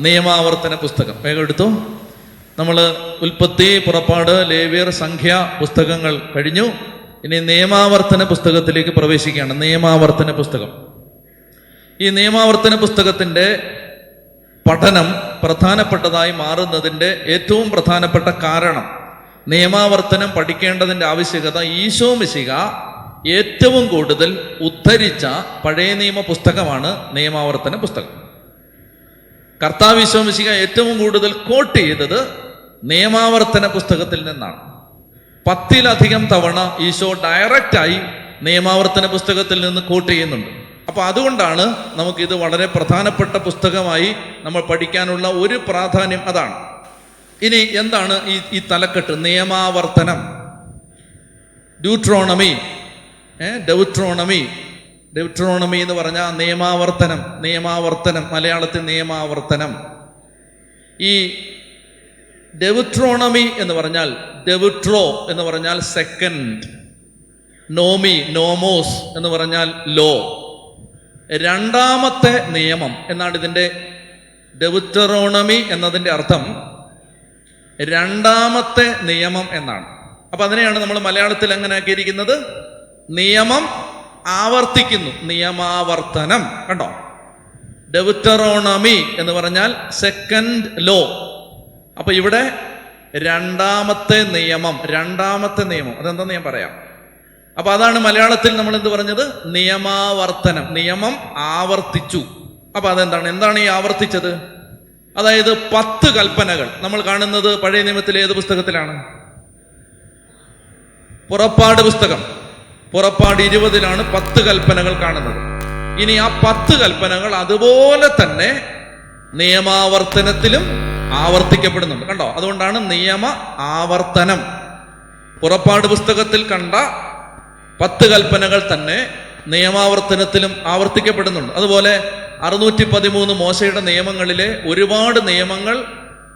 നിയമാവർത്തന പുസ്തകം. വേഗം എടുത്തു. നമ്മൾ ഉൽപ്പത്തി പുറപ്പാട് ലേവിയർ സംഖ്യ പുസ്തകങ്ങൾ കഴിഞ്ഞു. ഇനി നിയമാവർത്തന പുസ്തകത്തിലേക്ക് പ്രവേശിക്കുകയാണ്. നിയമാവർത്തന പുസ്തകം. ഈ നിയമാവർത്തന പുസ്തകത്തിന്റെ പഠനം പ്രധാനപ്പെട്ടതായി മാറുന്നതിന്റെ ഏറ്റവും പ്രധാനപ്പെട്ട കാരണം നിയമാവർത്തനം പഠിക്കേണ്ടതിന്റെ ആവശ്യകത ഈശോ മിശിക ഏറ്റവും കൂടുതൽ ഉദ്ധരിച്ച പഴയ നിയമ പുസ്തകമാണ് നിയമാവർത്തന പുസ്തകം. കർത്താവ് വിശ്വസിക്ക ഏറ്റവും കൂടുതൽ കോട്ട് ചെയ്തത് നിയമാവർത്തന പുസ്തകത്തിൽ നിന്നാണ്. പത്തിലധികം തവണ ഈശോ ഡയറക്റ്റായി നിയമാവർത്തന പുസ്തകത്തിൽ നിന്ന് കോട്ട് ചെയ്യുന്നുണ്ട്. അപ്പൊ അതുകൊണ്ടാണ് നമുക്കിത് വളരെ പ്രധാനപ്പെട്ട പുസ്തകമായി നമ്മൾ പഠിക്കാനുള്ള ഒരു പ്രാധാന്യം അതാണ്. ഇനി എന്താണ് ഈ ഈ തലക്കെട്ട്? നിയമാവർത്തനം. ഡ്യൂട്രോണമി ഏ? ഡെവുട്രോണമി എന്ന് പറഞ്ഞാൽ നിയമാവർത്തനം നിയമാവർത്തനം മലയാളത്തിൽ നിയമാവർത്തനം. ഈ ഡെവുട്രോണമി എന്ന് പറഞ്ഞാൽ ഡെവുട്രോ എന്ന് പറഞ്ഞാൽ സെക്കൻഡ് നോമി നോമോസ് എന്ന് പറഞ്ഞാൽ ലോ രണ്ടാമത്തെ നിയമം എന്നാണ് ഇതിന്റെ ഡെവുറ്ററോണമി എന്നതിന്റെ അർത്ഥം. രണ്ടാമത്തെ നിയമം എന്നാണ്. അപ്പം അതിനെയാണ് നമ്മൾ മലയാളത്തിൽ എങ്ങനെ ആക്കിയിരിക്കുന്നത്? നിയമം ആവർത്തിക്കുന്നു. നിയമാവർത്തനം. കണ്ടോ? ഡെവിറ്ററോണമി എന്ന് പറഞ്ഞാൽ സെക്കൻഡ് ലോ അപ്പൊ ഇവിടെ രണ്ടാമത്തെ നിയമം രണ്ടാമത്തെ നിയമം. അതെന്താന്ന് ഞാൻ പറയാം? അപ്പൊ അതാണ് മലയാളത്തിൽ നമ്മൾ എന്ത് പറഞ്ഞത്? നിയമാവർത്തനം. നിയമം ആവർത്തിച്ചു. അപ്പൊ അതെന്താണ്? എന്താണ് ഈ ആവർത്തിച്ചത്? അതായത് പത്ത് കൽപ്പനകൾ. നമ്മൾ കാണുന്നത് പഴയ നിയമത്തിലെ ഏത് പുസ്തകത്തിലാണ്? പുറപ്പാട് പുസ്തകം. പുറപ്പാട് ഇരുപതിലാണ് പത്ത് കൽപ്പനകൾ കാണുന്നത്. ഇനി ആ പത്ത് കൽപ്പനകൾ അതുപോലെ തന്നെ നിയമാവർത്തനത്തിലും ആവർത്തിക്കപ്പെടുന്നുണ്ട്. കണ്ടോ? അതുകൊണ്ടാണ് നിയമ ആവർത്തനം. പുറപ്പാട് പുസ്തകത്തിൽ കണ്ട പത്ത് കൽപ്പനകൾ തന്നെ നിയമാവർത്തനത്തിലും ആവർത്തിക്കപ്പെടുന്നുണ്ട്. അതുപോലെ അറുന്നൂറ്റി പതിമൂന്ന് മോശയുടെ നിയമങ്ങളിലെ ഒരുപാട് നിയമങ്ങൾ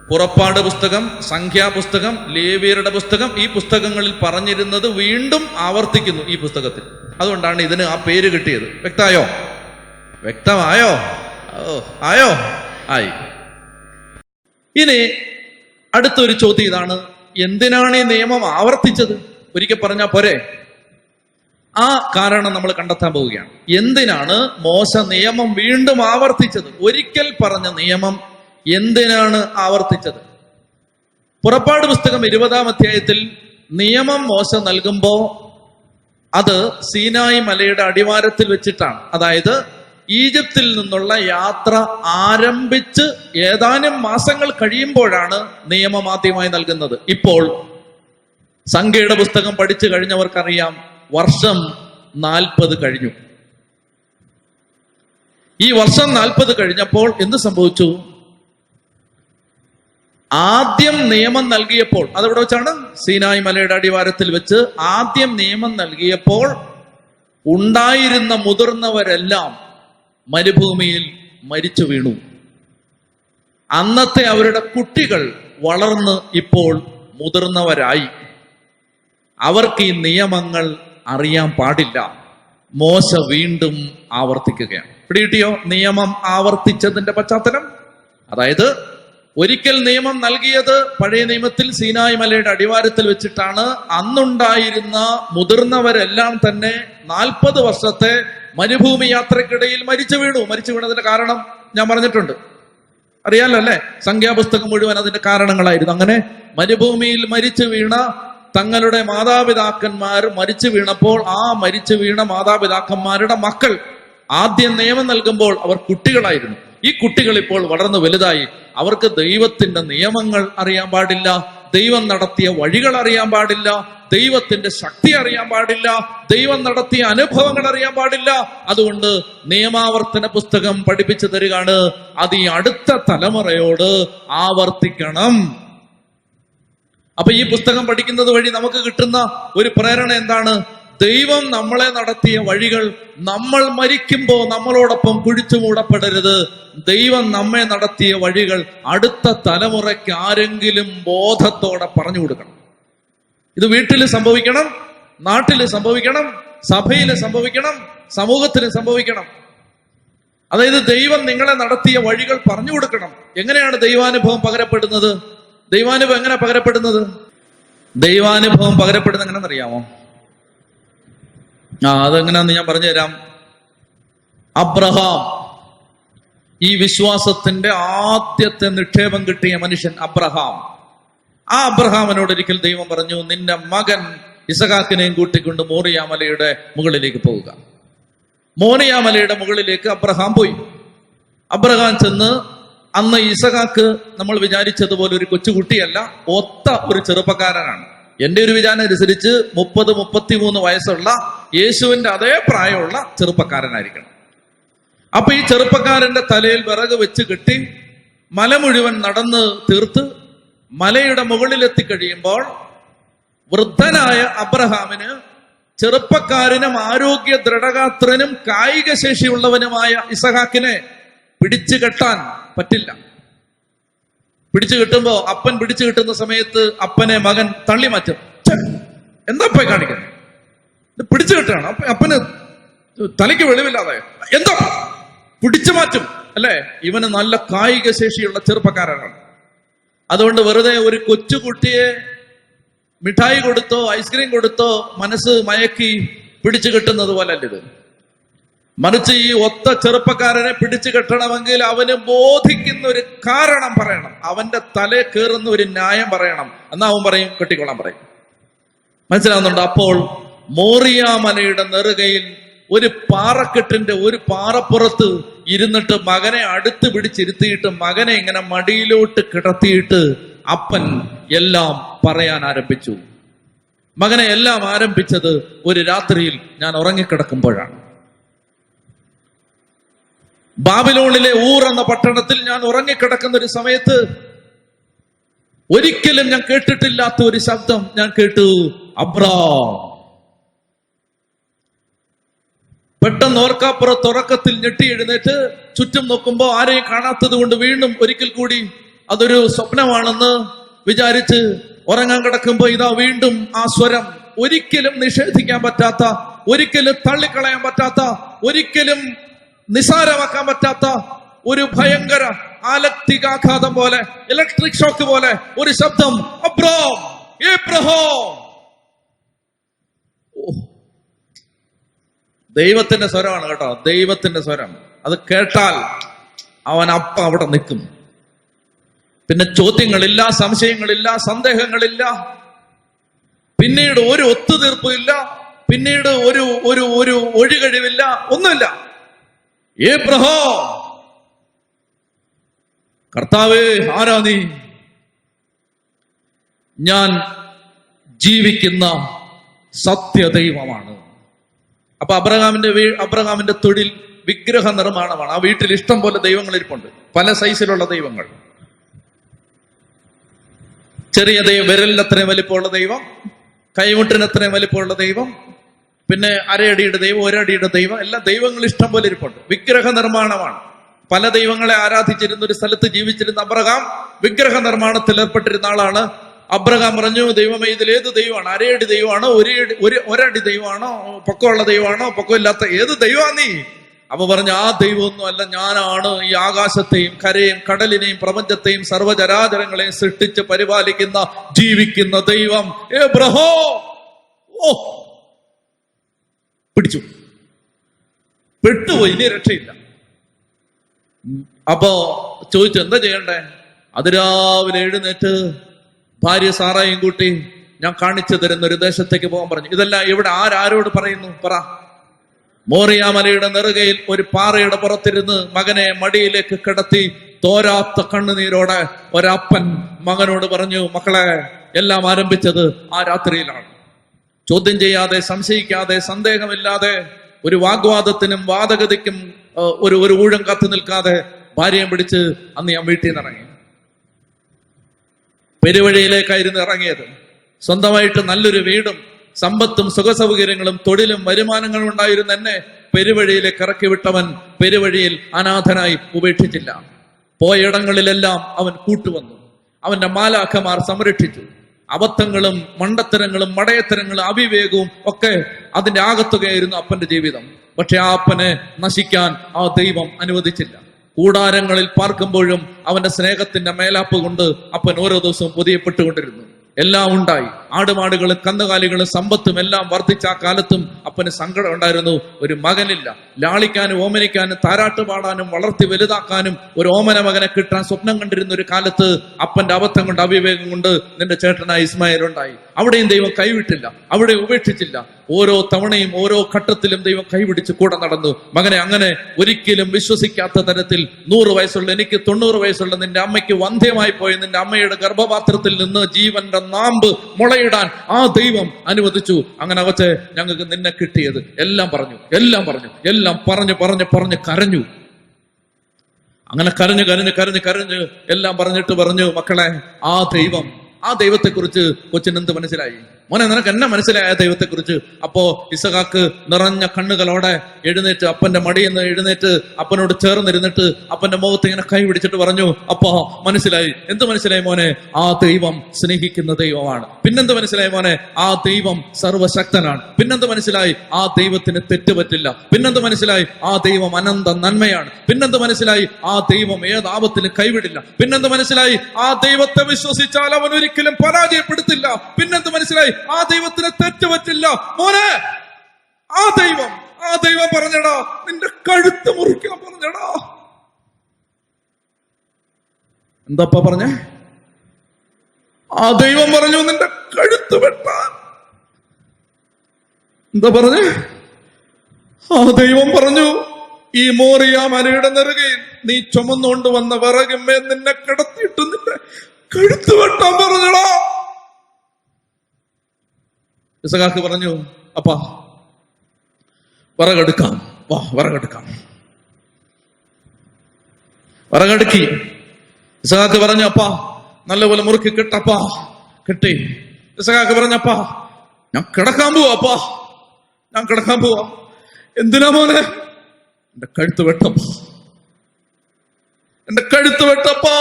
പുറപ്പാട് പുസ്തകം സംഖ്യാപുസ്തകം ലേവിയറുടെ പുസ്തകം ഈ പുസ്തകങ്ങളിൽ പറഞ്ഞിരുന്നത് വീണ്ടും ആവർത്തിക്കുന്നു ഈ പുസ്തകത്തിൽ. അതുകൊണ്ടാണ് ഇതിന് ആ പേര് കിട്ടിയത്. വ്യക്തമായോ? വ്യക്തമായോ? ആയോ? ആയി. ഇനി അടുത്തൊരു ചോദ്യം ഇതാണ്. എന്തിനാണ് ഈ നിയമം ആവർത്തിച്ചത്? ഒരിക്കൽ പറഞ്ഞാൽ പോരെ. ആ കാരണം നമ്മൾ കണ്ടെത്താൻ പോവുകയാണ്. എന്തിനാണ് മോശ നിയമം വീണ്ടും ആവർത്തിച്ചത്? ഒരിക്കൽ പറഞ്ഞ നിയമം എന്തിനാണ് ആവർത്തിച്ചത്? പുറപ്പാട് പുസ്തകം ഇരുപതാം അധ്യായത്തിൽ നിയമം മോശ നൽകുമ്പോൾ അത് സീനായി മലയുടെ അടിവാരത്തിൽ വെച്ചിട്ടാണ്. അതായത് ഈജിപ്തിൽ നിന്നുള്ള യാത്ര ആരംഭിച്ച് ഏതാനും മാസങ്ങൾ കഴിയുമ്പോഴാണ് നിയമം ആദ്യമായി നൽകുന്നത്. ഇപ്പോൾ സംഖ്യയുടെ പുസ്തകം പഠിച്ചു കഴിഞ്ഞവർക്കറിയാം വർഷം നാൽപ്പത് കഴിഞ്ഞു. ഈ വർഷം നാൽപ്പത് കഴിഞ്ഞപ്പോൾ എന്ത് സംഭവിച്ചു? ആദ്യം നിയമം നൽകിയപ്പോൾ അതെവിടെ വെച്ചാണ്? സീനായി മലയുടെ അടിവാരത്തിൽ വെച്ച് ആദ്യം നിയമം നൽകിയപ്പോൾ ഉണ്ടായിരുന്ന മുതിർന്നവരെല്ലാം മരുഭൂമിയിൽ മരിച്ചു വീണു. അന്നത്തെ അവരുടെ കുട്ടികൾ വളർന്ന് ഇപ്പോൾ മുതിർന്നവരായി. അവർക്ക് ഈ നിയമങ്ങൾ അറിയാൻ പാടില്ല. മോശ വീണ്ടും ആവർത്തിക്കുകയാണ്. പിടികിട്ടിയോ? നിയമം ആവർത്തിച്ചതിന്റെ പശ്ചാത്തലം. അതായത് ഒരിക്കൽ നിയമം നൽകിയത് പഴയ നിയമത്തിൽ സീനായ് മലയുടെ അടിവാരത്തിൽ വെച്ചിട്ടാണ്. അന്നുണ്ടായിരുന്ന മുതിർന്നവരെല്ലാം തന്നെ നാൽപ്പത് വർഷത്തെ മരുഭൂമി യാത്രക്കിടയിൽ മരിച്ചു വീണു. മരിച്ചു വീണതിന്റെ കാരണം ഞാൻ പറഞ്ഞിട്ടുണ്ട്. അറിയാലോ അല്ലെ? സംഖ്യാപുസ്തകം മുഴുവൻ അതിന്റെ കാരണങ്ങളായിരുന്നു. അങ്ങനെ മരുഭൂമിയിൽ മരിച്ചു വീണ തങ്ങളുടെ മാതാപിതാക്കന്മാർ മരിച്ചു വീണപ്പോൾ ആ മരിച്ചു വീണ മാതാപിതാക്കന്മാരുടെ മക്കൾ ആദ്യം നിയമം നൽകുമ്പോൾ അവർ കുട്ടികളായിരുന്നു. ഈ കുട്ടികൾ ഇപ്പോൾ വളർന്നു വലുതായി. അവർക്ക് ദൈവത്തിന്റെ നിയമങ്ങൾ അറിയാൻ പാടില്ല. ദൈവം നടത്തിയ വഴികൾ അറിയാൻ പാടില്ല. ദൈവത്തിന്റെ ശക്തി അറിയാൻ പാടില്ല. ദൈവം നടത്തിയ അനുഭവങ്ങൾ അറിയാൻ പാടില്ല. അതുകൊണ്ട് നിയമാവർത്തന പുസ്തകം പഠിപ്പിച്ചു തരികയാണ്. അത് ഈ അടുത്ത തലമുറയോട് ആവർത്തിക്കണം. അപ്പൊ ഈ പുസ്തകം പഠിക്കുന്നത് വഴി നമുക്ക് കിട്ടുന്ന ഒരു പ്രേരണ എന്താണ്? ദൈവം നമ്മളെ നടത്തിയ വഴികൾ നമ്മൾ മരിക്കുമ്പോൾ നമ്മളോടൊപ്പം കുഴിച്ചു മൂടപ്പെടരുത്. ദൈവം നമ്മെ നടത്തിയ വഴികൾ അടുത്ത തലമുറയ്ക്ക് ആരെങ്കിലും ബോധത്തോടെ പറഞ്ഞു കൊടുക്കണം. ഇത് വീട്ടിൽ സംഭവിക്കണം നാട്ടിൽ സംഭവിക്കണം സഭയിൽ സംഭവിക്കണം സമൂഹത്തിൽ സംഭവിക്കണം. അതായത് ദൈവം നിങ്ങളെ നടത്തിയ വഴികൾ പറഞ്ഞു കൊടുക്കണം. എങ്ങനെയാണ് ദൈവാനുഭവം പകരപ്പെടുന്നത്? ദൈവാനുഭവം എങ്ങനെ പകരപ്പെടുന്നത്? ദൈവാനുഭവം പകരപ്പെടുന്നത് എങ്ങനെയെന്നറിയാമോ? ആ അതെങ്ങനെയാന്ന് ഞാൻ പറഞ്ഞുതരാം. അബ്രഹാം ഈ വിശ്വാസത്തിന്റെ ആദ്യത്തെ നിക്ഷേപം കിട്ടിയ മനുഷ്യൻ അബ്രഹാം. ആ അബ്രഹാമിനോട് ഒരിക്കൽ ദൈവം പറഞ്ഞു നിന്റെ മകൻ ഇസഹാക്കിനെയും കൂട്ടിക്കൊണ്ട് മോറിയാമലയുടെ മുകളിലേക്ക് പോവുക. മോറിയാമലയുടെ മുകളിലേക്ക് അബ്രഹാം പോയി. അബ്രഹാം ചെന്ന് അന്ന് ഇസഹാക്ക് നമ്മൾ വിചാരിച്ചതുപോലെ ഒരു കൊച്ചുകുട്ടിയല്ല ഒത്ത ഒരു ചെറുപ്പക്കാരനാണ്. എന്റെ ഒരു വിചാരം അനുസരിച്ച് മുപ്പത് മുപ്പത്തിമൂന്ന് വയസ്സുള്ള യേശുവിന്റെ അതേ പ്രായമുള്ള ചെറുപ്പക്കാരനായിരിക്കണം. അപ്പൊ ഈ ചെറുപ്പക്കാരന്റെ തലയിൽ വിറക് വെച്ച് കെട്ടി മല മുഴുവൻ നടന്ന് തീർത്ത് മലയുടെ മുകളിലെത്തി കഴിയുമ്പോൾ വൃദ്ധനായ അബ്രഹാമിന് ചെറുപ്പക്കാരനും ആരോഗ്യ ദൃഢഗാത്രനും കായിക ശേഷിയുള്ളവനുമായ ഇസഹാക്കിനെ പിടിച്ചു കെട്ടാൻ പറ്റില്ല. പിടിച്ചു കിട്ടുമ്പോ അപ്പൻ പിടിച്ചു കിട്ടുന്ന സമയത്ത് അപ്പനെ മകൻ തള്ളി മാറ്റും എന്താ പോയി കാണിക്കുന്നത് പിടിച്ചു അപ്പ അപ്പന് തലയ്ക്ക് വെളിവില്ലാതെ. എന്താ പിടിച്ചു മാറ്റും. അല്ലെ? ഇവന് നല്ല കായിക ശേഷിയുള്ള ചെറുപ്പക്കാരനാണ്. അതുകൊണ്ട് വെറുതെ ഒരു കൊച്ചുകുട്ടിയെ മിഠായി കൊടുത്തോ ഐസ്ക്രീം കൊടുത്തോ മനസ്സ് മയക്കി പിടിച്ചു കിട്ടുന്നത് പോലല്ല ഇത്. മറിച്ച് ഈ ഒത്ത ചെറുപ്പക്കാരനെ പിടിച്ചു കെട്ടണമെങ്കിൽ അവന് ബോധിക്കുന്ന ഒരു കാരണം പറയണം. അവന്റെ തല കയറുന്ന ഒരു ന്യായം പറയണം. എന്നാ അവൻ പറയും? കെട്ടിക്കൊള്ളാൻ പറയും. മനസ്സിലാവുന്നുണ്ട്? അപ്പോൾ മോറിയാമലയുടെ നെറുകയിൽ ഒരു പാറക്കെട്ടിന്റെ ഒരു പാറപ്പുറത്ത് ഇരുന്നിട്ട് മകനെ അടുത്ത് പിടിച്ചിരുത്തിയിട്ട് മകനെ ഇങ്ങനെ മടിയിലോട്ട് കിടത്തിയിട്ട് അപ്പൻ എല്ലാം പറയാൻ ആരംഭിച്ചു. മകനെ എല്ലാം ആരംഭിച്ചത് ഒരു രാത്രിയിൽ ഞാൻ ഉറങ്ങിക്കിടക്കുമ്പോഴാണ്. ബാബിലോണിലെ ഊർ എന്ന പട്ടണത്തിൽ ഞാൻ ഉറങ്ങിക്കിടക്കുന്ന ഒരു സമയത്ത് ഒരിക്കലും ഞാൻ കേട്ടിട്ടില്ലാത്ത ഒരു ശബ്ദം ഞാൻ കേട്ടു അബ്രാം. പെട്ടെന്ന് ഓർക്കാപ്പുറത്ത് ഉറക്കത്തിൽ ഞെട്ടി എഴുന്നേറ്റ് ചുറ്റും നോക്കുമ്പോൾ ആരെയും കാണാത്തത് കൊണ്ട് വീണ്ടും ഒരിക്കൽ കൂടി അതൊരു സ്വപ്നമാണെന്ന് വിചാരിച്ച് ഉറങ്ങാൻ കിടക്കുമ്പോൾ ഇതാ വീണ്ടും ആ സ്വരം. ഒരിക്കലും നിഷേധിക്കാൻ പറ്റാത്ത ഒരിക്കലും തള്ളിക്കളയാൻ പറ്റാത്ത ഒരിക്കലും നിസാരമാക്കാൻ പറ്റാത്ത ഒരു ഭയങ്കര ആലക്തികാഘാതം പോലെ ഇലക്ട്രിക് ഷോക്ക് പോലെ ഒരു ശബ്ദം അബ്രോം ഏബ്രഹോ. ദൈവത്തിന്റെ സ്വരമാണ് കേട്ടോ ദൈവത്തിന്റെ സ്വരം. അത് കേട്ടാൽ അവൻ അപ്പ അവിടെ നിൽക്കും. പിന്നെ ചോദ്യങ്ങളില്ല സംശയങ്ങളില്ല സന്ദേഹങ്ങളില്ല. പിന്നീട് ഒരു ഒത്തുതീർപ്പില്ല പിന്നീട് ഒരു ഒരു ഒരു ഒഴികഴിവില്ല. ഒന്നുമില്ല. ഏബ്രഹോ കർത്താവേ ആരാ നീ? ഞാൻ ജീവിക്കുന്ന സത്യദൈവമാണ്. അപ്പൊ അബ്രഹാമിന്റെ അബ്രഹാമിന്റെ തൊഴിൽ വിഗ്രഹ നിർമ്മാണമാണ് ആ വീട്ടിൽ ഇഷ്ടം പോലെ ദൈവങ്ങൾ ഇരിപ്പുണ്ട്. പല സൈസിലുള്ള ദൈവങ്ങൾ. ചെറിയ ദൈവം വിരലിന് അത്രയും വലിപ്പമുള്ള ദൈവം കൈമുട്ടിന് അത്രയും വലിപ്പമുള്ള ദൈവം പിന്നെ അരയടിയുടെ ദൈവം ഒരടിയുടെ ദൈവം എല്ലാ ദൈവങ്ങൾ ഇഷ്ടം പോലെ ഇരിപ്പുണ്ട്. വിഗ്രഹ നിർമ്മാണമാണ്. പല ദൈവങ്ങളെ ആരാധിച്ചിരുന്ന ഒരു സ്ഥലത്ത് ജീവിച്ചിരുന്ന അബ്രഹാം വിഗ്രഹ നിർമ്മാണത്തിൽ ഏർപ്പെട്ടിരുന്ന ആളാണ്. അബ്രഹാം പറഞ്ഞു ദൈവമേ ഇതിൽ ഏത് ദൈവമാണ്? അരയടി ദൈവമാണോ? ഒരു ഒരു ഒരടി ദൈവമാണോ? പൊക്കമുള്ള ദൈവമാണോ? പൊക്കമില്ലാത്ത ഏത് ദൈവമാണ് നീ? അപ്പൊ പറഞ്ഞു ആ ദൈവമൊന്നും അല്ല ഞാനാണ് ഈ ആകാശത്തെയും കരയും കടലിനെയും പ്രപഞ്ചത്തെയും സർവചരാചരങ്ങളെയും സൃഷ്ടിച്ച് പരിപാലിക്കുന്ന ജീവിക്കുന്ന ദൈവം. ഏ ബ്രഹോ ഓ പിടിച്ചു. പെട്ടുപോയി ഇനി രക്ഷയില്ല. അപ്പോ ചോദിച്ചു എന്താ ചെയ്യണ്ടേ? അതിരാവിലെ എഴുന്നേറ്റ് ഭാര്യ സാറായും കൂട്ടി ഞാൻ കാണിച്ചു തരുന്ന ഒരു ദേശത്തേക്ക് പോകാൻ പറഞ്ഞു. ഇതെല്ലാം ഇവിടെ ആരാരോട് പറയുന്നു? പറ. മോറിയാമലയുടെ നെറുകയിൽ ഒരു പാറയുടെ പുറത്തിരുന്ന് മകനെ മടിയിലേക്ക് കിടത്തി തോരാത്ത കണ്ണുനീരോടെ ഒരപ്പൻ മകനോട് പറഞ്ഞു മക്കളെ എല്ലാം ആരംഭിച്ചത് ആ രാത്രിയിലാണ്. ചോദ്യം ചെയ്യാതെ സംശയിക്കാതെ സന്ദേഹമില്ലാതെ ഒരു വാഗ്വാദത്തിനും വാദഗതിക്കും ഒരു ഒരു ഊഴം കത്ത് നിൽക്കാതെ ഭാര്യയെ പിടിച്ച് അന്ന് ഞാൻ വീട്ടിൽ നിന്ന് ഇറങ്ങി. പെരുവഴിയിലേക്കായിരുന്നു ഇറങ്ങിയത്. സ്വന്തമായിട്ട് നല്ലൊരു വീടും സമ്പത്തും സുഖസൗകര്യങ്ങളും തൊഴിലും വരുമാനങ്ങളും ഉണ്ടായിരുന്ന എന്നെ പെരുവഴിയിലേക്ക് ഇറക്കി വിട്ടവൻ പെരുവഴിയിൽ അനാഥനായി ഉപേക്ഷിച്ചില്ല. പോയിടങ്ങളിലെല്ലാം അവൻ കൂട്ടുവന്നു. അവന്റെ മാലാഖമാർ സംരക്ഷിച്ചു. അബദ്ധങ്ങളും മണ്ടത്തരങ്ങളും മടയത്തരങ്ങളും അവിവേകവും ഒക്കെ അതിന്റെ ആകത്തുകയായിരുന്നു അപ്പന്റെ ജീവിതം. പക്ഷെ ആ അപ്പനെ നശിക്കാൻ ആ ദൈവം അനുവദിച്ചില്ല. കൂടാരങ്ങളിൽ പാർക്കുമ്പോഴും അവന്റെ സ്നേഹത്തിന്റെ മേലാപ്പ് കൊണ്ട് അപ്പൻ ഓരോ ദിവസവും പൊതിയപ്പെട്ടുകൊണ്ടിരുന്നു. എല്ലാം ഉണ്ടായി. ആടുമാടുകളും കന്നുകാലികൾ സമ്പത്തും എല്ലാം വർദ്ധിച്ച ആ കാലത്തും അപ്പന് സങ്കടം ഉണ്ടായിരുന്നു. ഒരു മകനില്ല. ലാളിക്കാനും ഓമനിക്കാനും താരാട്ട് പാടാനും വളർത്തി വലുതാക്കാനും ഒരു ഓമന മകനെ കിട്ടാൻ സ്വപ്നം കണ്ടിരുന്ന ഒരു കാലത്ത് അപ്പന്റെ അബദ്ധം കൊണ്ട് അവിവേകം കൊണ്ട് നിന്റെ ചേട്ടനായ ഇസ്മായിൽ ഉണ്ടായി. അവിടെയും ദൈവം കൈവിട്ടില്ല. അവിടെ ഉപേക്ഷിച്ചില്ല. ഓരോ തവണയും ഓരോ ഘട്ടത്തിലും ദൈവം കൈപിടിച്ച് കൂടെ നടന്നു. മകനെ അങ്ങനെ ഒരിക്കലും വിശ്വസിക്കാത്ത തരത്തിൽ നൂറ് വയസ്സുള്ള എനിക്ക് തൊണ്ണൂറ് വയസ്സുള്ള നിന്റെ അമ്മയ്ക്ക് വന്ധ്യമായി പോയി നിന്റെ അമ്മയുടെ ഗർഭപാത്രത്തിൽ നിന്ന് ജീവന്റെ നാമ്പ് മുളയിടാൻ ആ ദൈവം അനുവദിച്ചു. അങ്ങനെ അവച്ച് ഞങ്ങൾക്ക് നിന്നെ കിട്ടിയത്. എല്ലാം പറഞ്ഞു എല്ലാം പറഞ്ഞു എല്ലാം പറഞ്ഞു പറഞ്ഞു പറഞ്ഞു കരഞ്ഞു. അങ്ങനെ കരഞ്ഞു കരഞ്ഞു കരഞ്ഞു കരഞ്ഞു എല്ലാം പറഞ്ഞിട്ട് പറഞ്ഞു മക്കളെ ആ ദൈവം ആ ദൈവത്തെക്കുറിച്ച് കൊച്ചിനെന്ത് മനസ്സിലായി? മോനെ നിനക്ക് എന്നെ മനസ്സിലായ ദൈവത്തെക്കുറിച്ച്? അപ്പോ ഇസഹാക്ക് നിറഞ്ഞ കണ്ണുകളോടെ എഴുന്നേറ്റ് അപ്പന്റെ മടിയിൽ നിന്ന് എഴുന്നേറ്റ് അപ്പനോട് ചേർന്നിരുന്നിട്ട് അപ്പന്റെ മുഖത്ത് ഇങ്ങനെ കൈ പിടിച്ചിട്ട് പറഞ്ഞു അപ്പോ മനസ്സിലായി. എന്ത് മനസ്സിലായി മോനെ? ആ ദൈവം സ്നേഹിക്കുന്ന ദൈവമാണ്. പിന്നെന്ത് മനസ്സിലായി മോനെ? ആ ദൈവം സർവശക്തനാണ്. പിന്നെന്ത് മനസ്സിലായി? ആ ദൈവത്തിന് തെറ്റ് പറ്റില്ല പിന്നെന്ത് മനസ്സിലായി? ആ ദൈവം അനന്ത നന്മയാണ്. പിന്നെന്ത് മനസ്സിലായി? ആ ദൈവം ഏതാപത്തിന് കൈവിടില്ല. പിന്നെന്ത് മനസ്സിലായി? ആ ദൈവത്തെ വിശ്വസിച്ചാൽ അവൻ ഒരിക്കലും പരാജയപ്പെടുത്തില്ല. പിന്നെന്ത് മനസ്സിലായി? ആ ദൈവത്തിന് തെറ്റ് പറ്റില്ല. മോനെ ആ ദൈവം ആ ദൈവം പറഞ്ഞടാ നിന്റെ കഴുത്ത് മുറിക്കാൻ പറഞ്ഞടാ. എന്താപ്പ പറഞ്ഞേ? ആ ദൈവം പറഞ്ഞു നിന്റെ കഴുത്ത് വെട്ടാൻ. എന്താ പറഞ്ഞേ? ആ ദൈവം പറഞ്ഞു ഈ മോറിയ മലയുടെ നെറുകയിൽ നീ ചുമന്നുകൊണ്ട് വന്ന വിറകുമേ നിന്നെ കിടത്തിയിട്ട് നിന്റെ കഴുത്ത് വെട്ടാൻ പറഞ്ഞടാ. ഇസഖാക്ക് പറഞ്ഞു അപ്പാ വിറകെടുക്കാം. വാ വിറകെടുക്കാം. വിറകെടുക്കി. ഇസഖാക്ക് പറഞ്ഞു അപ്പാ നല്ലപോലെ മുറുക്കി കിട്ടപ്പാ കിട്ടി. ഇസഖാക്ക് പറഞ്ഞപ്പാ ഞാൻ കിടക്കാൻ പോവാ അപ്പാ. ഞാൻ കിടക്കാൻ പോവാ. എന്തിനാ മോനെ? എന്റെ കഴുത്ത് വെട്ടപ്പ എന്റെ കഴുത്ത് വെട്ടപ്പാ.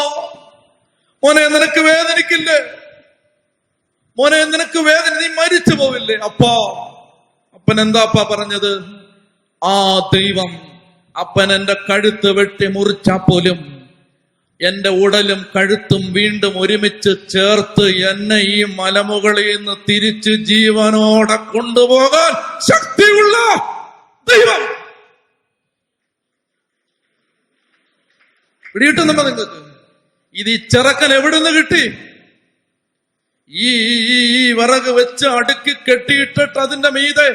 മോനെ നിനക്ക് വേദനിക്കില്ലേ? മോനെ നിനക്ക് വേദന നീ മരിച്ചു പോവില്ലേ? അപ്പാ അപ്പൻ എന്താ അപ്പ പറഞ്ഞത്? ആ ദൈവം അപ്പൻ എന്റെ കഴുത്ത് വെട്ടി മുറിച്ചാ പോലും എന്റെ ഉടലും കഴുത്തും വീണ്ടും ഒരുമിച്ച് ചേർത്ത് എന്നെ ഈ മലമുകളിൽ നിന്ന് തിരിച്ച് ജീവനോടെ കൊണ്ടുപോകാൻ ശക്തിയുള്ള ദൈവം. പിടിയിട്ടുന്നുണ്ടോ നിങ്ങൾക്ക്? ഇത് ഈ ചെറുക്കൻ എവിടുന്ന് കിട്ടി? ഈ വിറക് വെച്ച് അടുക്കി കെട്ടിയിട്ടിട്ട് അതിന്റെ മീതെ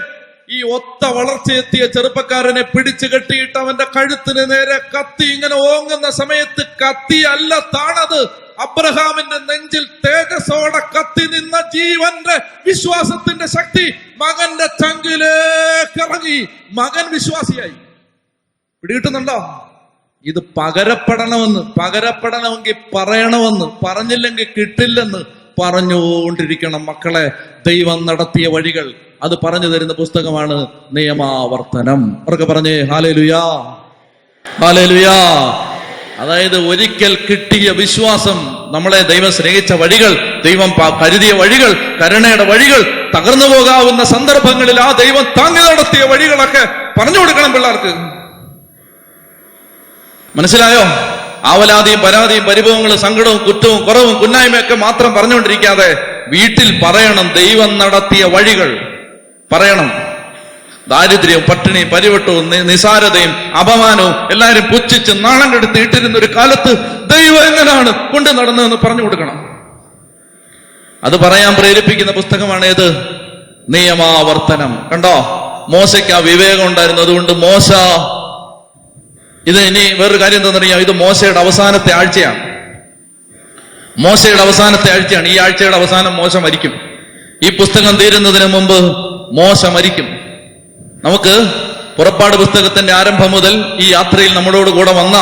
ഈ ഒത്ത വളർച്ചയെത്തിയ ചെറുപ്പക്കാരനെ പിടിച്ചു കെട്ടിയിട്ട് അവന്റെ കഴുത്തിന് നേരെ കത്തി ഇങ്ങനെ ഓങ്ങുന്ന സമയത്ത് കത്തി അല്ല താണത്. അബ്രഹാമിന്റെ നെഞ്ചിൽ തേജസ്സോടെ കത്തി നിന്ന ജീവന്റെ വിശ്വാസത്തിന്റെ ശക്തി മകന്റെ ചങ്കിലേക്ക് ഇറങ്ങി. മകൻ വിശ്വാസിയായി. പിടികിട്ടുന്നുണ്ടോ? ഇത് പകരപ്പെടണമെന്ന് പകരപ്പെടണമെങ്കിൽ പറയണമെന്ന് പറഞ്ഞില്ലെങ്കിൽ കിട്ടില്ലെന്ന് പറഞ്ഞുകൊണ്ടിരിക്കണം മക്കളെ ദൈവം നടത്തിയ വഴികൾ. അത് പറഞ്ഞു തരുന്ന പുസ്തകമാണ് നിയമാവർത്തനം. അവർക്ക് പറഞ്ഞേ ഹാലേലുയാ ഹാലേലുയാ. അതായത് ഒരിക്കൽ കിട്ടിയ വിശ്വാസം നമ്മളെ ദൈവം സ്നേഹിച്ച വഴികൾ ദൈവം കരുതിയ വഴികൾ കരുണയുടെ വഴികൾ തകർന്നു പോകാവുന്ന സന്ദർഭങ്ങളിൽ ആ ദൈവം താങ്ങി നടത്തിയ വഴികളൊക്കെ പറഞ്ഞു കൊടുക്കണം പിള്ളേർക്ക്. മനസ്സിലായോ? ആവലാതിയും പരാതിയും പരിഭവങ്ങളും സങ്കടവും കുറ്റവും കുറവും കുന്നായ്മയൊക്കെ മാത്രം പറഞ്ഞുകൊണ്ടിരിക്കാതെ വീട്ടിൽ പറയണം ദൈവം നടത്തിയ വഴികൾ. പറയണം. ദാരിദ്ര്യവും പട്ടിണിയും പരിവട്ടവും നിസാരതയും അപമാനവും എല്ലാവരും പുച്ഛിച്ച് നാണം കെടുത്ത് ഇട്ടിരുന്ന ഒരു കാലത്ത് ദൈവം എങ്ങനെയാണ് കൊണ്ടു നടന്നതെന്ന് പറഞ്ഞു കൊടുക്കണം. അത് പറയാൻ പ്രേരിപ്പിക്കുന്ന പുസ്തകമാണ് ഏത്? നിയമാവർത്തനം. കണ്ടോ? മോശയ്ക്ക് ആ വിവേകം ഉണ്ടായിരുന്നു അതുകൊണ്ട് മോശ ഇത് ഇനി വേറൊരു കാര്യം എന്താണെന്നറിയാം ഇത് മോശയുടെ അവസാനത്തെ ആഴ്ചയാണ്. മോശയുടെ അവസാനത്തെ ആഴ്ചയാണ്. ഈ ആഴ്ചയുടെ അവസാനം മോശ മരിക്കും. ഈ പുസ്തകം തീരുന്നതിന് മുമ്പ് മോശ മരിക്കും. നമുക്ക് പുറപ്പാട് പുസ്തകത്തിന്റെ ആരംഭം മുതൽ ഈ യാത്രയിൽ നമ്മളോട് കൂടെ വന്ന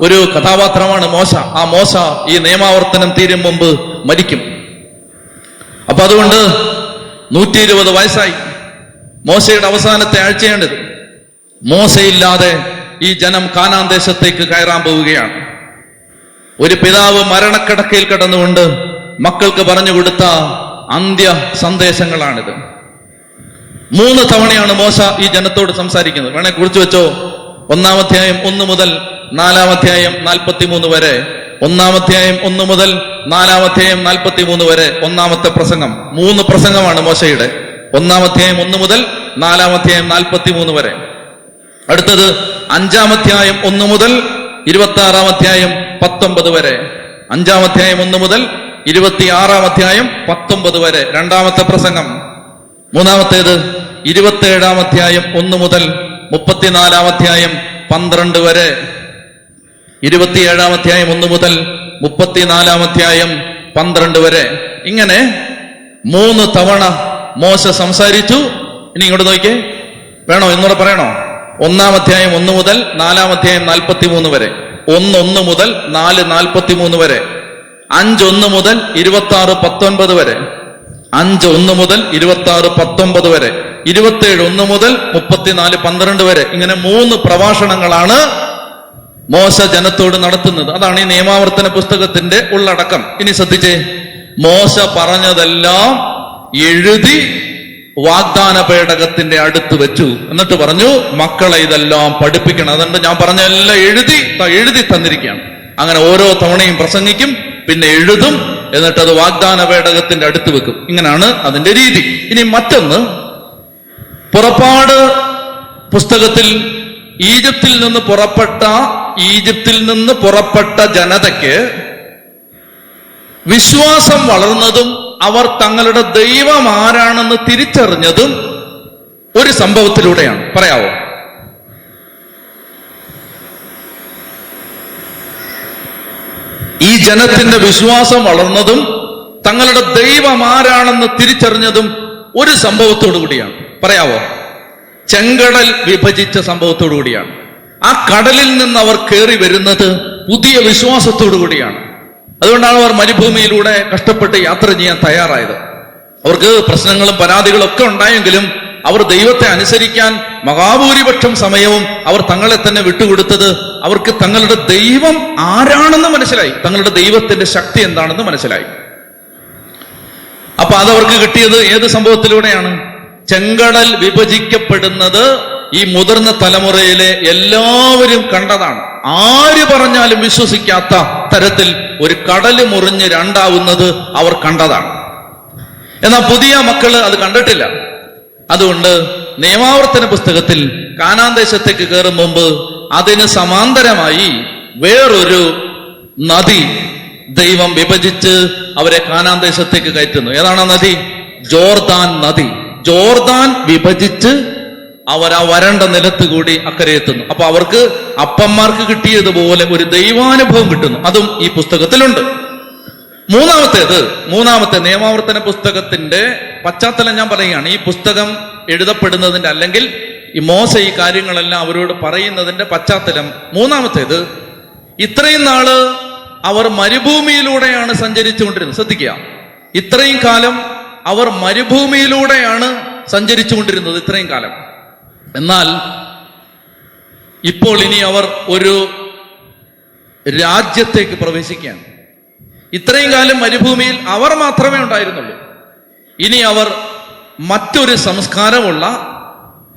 ഒരു കഥാപാത്രമാണ് മോശ. ആ മോശ ഈ നിയമാവർത്തനം തീരും മുമ്പ് മരിക്കും. അപ്പൊ അതുകൊണ്ട് നൂറ്റി ഇരുപത് വയസ്സായി. മോശയുടെ അവസാനത്തെ ആഴ്ചയാണിത്. മോശയില്ലാതെ ഈ ജനം കാനാൻ ദേശത്തേക്ക് കയറാൻ പോവുകയാണ്. ഒരു പിതാവ് മരണക്കിടക്കയിൽ കിടന്നുകൊണ്ട് മക്കൾക്ക് പറഞ്ഞു കൊടുത്ത അന്ത്യ സന്ദേശങ്ങളാണിത്. മൂന്ന് തവണയാണ് മോശ ഈ ജനത്തോട് സംസാരിക്കുന്നത്. വേണേ കുറിച്ചു വെച്ചോ? ഒന്നാം ഒന്നാമധ്യായം ഒന്ന് മുതൽ നാലാം നാലാമധ്യായം നാൽപ്പത്തിമൂന്ന് വരെ. ഒന്നാം ഒന്നാമധ്യായം ഒന്ന് മുതൽ നാലാം നാലാമധ്യായം നാൽപ്പത്തിമൂന്ന് വരെ ഒന്നാമത്തെ പ്രസംഗം. മൂന്ന് പ്രസംഗമാണ് മോശയുടെ. ഒന്നാം ഒന്നാമധ്യായം ഒന്ന് മുതൽ നാലാം നാലാമധ്യായം നാൽപ്പത്തിമൂന്ന് വരെ. അടുത്തത് അഞ്ചാമധ്യായം ഒന്ന് മുതൽ ഇരുപത്തി ആറാം അധ്യായം പത്തൊമ്പത് വരെ. അഞ്ചാം അഞ്ചാമധ്യായം ഒന്ന് മുതൽ ഇരുപത്തി ആറാം അധ്യായം പത്തൊമ്പത് വരെ. രണ്ടാമത്തെ പ്രസംഗം. മൂന്നാമത്തേത് ഇരുപത്തി ഏഴാം അധ്യായം ഒന്ന് മുതൽ മുപ്പത്തിനാലാം അധ്യായം പന്ത്രണ്ട് വരെ. ഇരുപത്തിയേഴാം അധ്യായം ഒന്ന് മുതൽ മുപ്പത്തിനാലാം അധ്യായം പന്ത്രണ്ട് വരെ. ഇങ്ങനെ മൂന്ന് തവണ മോശ സംസാരിച്ചു. ഇനി ഇങ്ങോട്ട് നോക്കിയേ. വേണോ? എന്നോട് പറയണോ? ഒന്നാം അധ്യായം ഒന്ന് മുതൽ നാലാം അധ്യായം നാൽപ്പത്തി മൂന്ന് വരെ. ഒന്ന് ഒന്ന് മുതൽ നാല് നാൽപ്പത്തി മൂന്ന് വരെ. അഞ്ചൊന്ന് മുതൽ ഇരുപത്തി ആറ് പത്തൊൻപത് വരെ. അഞ്ച് ഒന്ന് മുതൽ ഇരുപത്തി ആറ് പത്തൊമ്പത് വരെ. ഇരുപത്തിയേഴ് ഒന്ന് മുതൽ മുപ്പത്തിനാല് പന്ത്രണ്ട് വരെ. ഇങ്ങനെ മൂന്ന് പ്രഭാഷണങ്ങളാണ് മോശ ജനത്തോട് നടത്തുന്നത്. അതാണ് ഈ നിയമാവർത്തന പുസ്തകത്തിന്റെ ഉള്ളടക്കം. ഇനി ശ്രദ്ധിച്ചേ. മോശ പറഞ്ഞതെല്ലാം എഴുതി വാഗ്ദാന പേടകത്തിന്റെ അടുത്ത് വെച്ചു. എന്നിട്ട് പറഞ്ഞു മക്കളെ ഇതെല്ലാം പഠിപ്പിക്കണം. അതുകൊണ്ട് ഞാൻ പറഞ്ഞ എല്ലാം എഴുതി എഴുതി തന്നിരിക്കുകയാണ്. അങ്ങനെ ഓരോ തവണയും പ്രസംഗിക്കും പിന്നെ എഴുതും എന്നിട്ട് അത് വാഗ്ദാന പേടകത്തിന്റെ അടുത്ത് വെക്കും. ഇങ്ങനെയാണ് അതിന്റെ രീതി. ഇനി മറ്റൊന്ന് പുറപ്പാട് പുസ്തകത്തിൽ ഈജിപ്തിൽ നിന്ന് പുറപ്പെട്ട ഈജിപ്തിൽ നിന്ന് പുറപ്പെട്ട ജനതയ്ക്ക് വിശ്വാസം വളർന്നതും അവർ തങ്ങളുടെ ദൈവം ആരാണെന്ന് തിരിച്ചറിഞ്ഞതും ഒരു സംഭവത്തിലൂടെയാണ്. പറയാവോ? ഈ ജനത്തിന്റെ വിശ്വാസം വളർന്നതും തങ്ങളുടെ ദൈവം ആരാണെന്ന് തിരിച്ചറിഞ്ഞതും ഒരു സംഭവത്തോടു കൂടിയാണ്. പറയാവോ? ചെങ്കടൽ വിഭജിച്ച സംഭവത്തോടു കൂടിയാണ്. ആ കടലിൽ നിന്ന് അവർ കയറി വരുന്നത് പുതിയ വിശ്വാസത്തോടു കൂടിയാണ്. അതുകൊണ്ടാണ് അവർ മരുഭൂമിയിലൂടെ കഷ്ടപ്പെട്ട് യാത്ര ചെയ്യാൻ തയ്യാറായത്. അവർക്ക് പ്രശ്നങ്ങളും പരാതികളും ഒക്കെ ഉണ്ടായെങ്കിലും അവർ ദൈവത്തെ അനുസരിക്കാൻ മഹാഭൂരിപക്ഷം സമയവും അവർ തങ്ങളെ തന്നെ വിട്ടുകൊടുത്തത് അവർക്ക് തങ്ങളുടെ ദൈവം ആരാണെന്ന് മനസ്സിലായി. തങ്ങളുടെ ദൈവത്തിന്റെ ശക്തി എന്താണെന്ന് മനസ്സിലായി. അപ്പൊ അതവർക്ക് കിട്ടിയത് ഏത് സംഭവത്തിലൂടെയാണ്? ചെങ്കടൽ വിഭജിക്കപ്പെടുന്നത് ഈ മുതിർന്ന തലമുറയിലെ എല്ലാവരും കണ്ടതാണ്. ആര് പറഞ്ഞാലും വിശ്വസിക്കാത്ത തരത്തിൽ ഒരു കടൽ മുറിഞ്ഞ് രണ്ടാവുന്നത് അവർ കണ്ടതാണ്. എന്നാൽ പുതിയ മക്കൾ അത് കണ്ടിട്ടില്ല. അതുകൊണ്ട് നിയമാവർത്തന പുസ്തകത്തിൽ കാനാൻ ദേശത്തേക്ക് കയറും മുമ്പ് അതിന് സമാന്തരമായി വേറൊരു നദി ദൈവം വിഭജിച്ച് അവരെ കാനാൻ ദേശത്തേക്ക് കയറ്റുന്നു. ഏതാണ് നദി? ജോർദാൻ നദി. ജോർദാൻ വിഭജിച്ച് അവർ ആ വരണ്ട നിലത്ത് കൂടി അക്കരെ എത്തുന്നു. അപ്പൊ അവർക്ക് അപ്പന്മാർക്ക് കിട്ടിയതുപോലെ ഒരു ദൈവാനുഭവം കിട്ടുന്നു. അതും ഈ പുസ്തകത്തിലുണ്ട്. മൂന്നാമത്തേത് മൂന്നാമത്തെ നിയമാവർത്തന പുസ്തകത്തിന്റെ പശ്ചാത്തലം ഞാൻ പറയുകയാണ്. ഈ പുസ്തകം എഴുതപ്പെടുന്നതിന്റെ അല്ലെങ്കിൽ ഈ മോശ ഈ കാര്യങ്ങളെല്ലാം അവരോട് പറയുന്നതിന്റെ പശ്ചാത്തലം മൂന്നാമത്തേത് ഇത്രയും നാൾ അവർ മരുഭൂമിയിലൂടെയാണ് സഞ്ചരിച്ചുകൊണ്ടിരുന്നത്. ശ്രദ്ധിക്കുക. ഇത്രയും കാലം അവർ മരുഭൂമിയിലൂടെയാണ് സഞ്ചരിച്ചുകൊണ്ടിരുന്നത് ഇത്രയും കാലം. എന്നാൽ ഇപ്പോൾ ഇനി അവർ ഒരു രാജ്യത്തേക്ക് പ്രവേശിക്കുകയാണ്. ഇത്രയും കാലം മരുഭൂമിയിൽ അവർ മാത്രമേ ഉണ്ടായിരുന്നുള്ളൂ. ഇനി അവർ മറ്റൊരു സംസ്കാരമുള്ള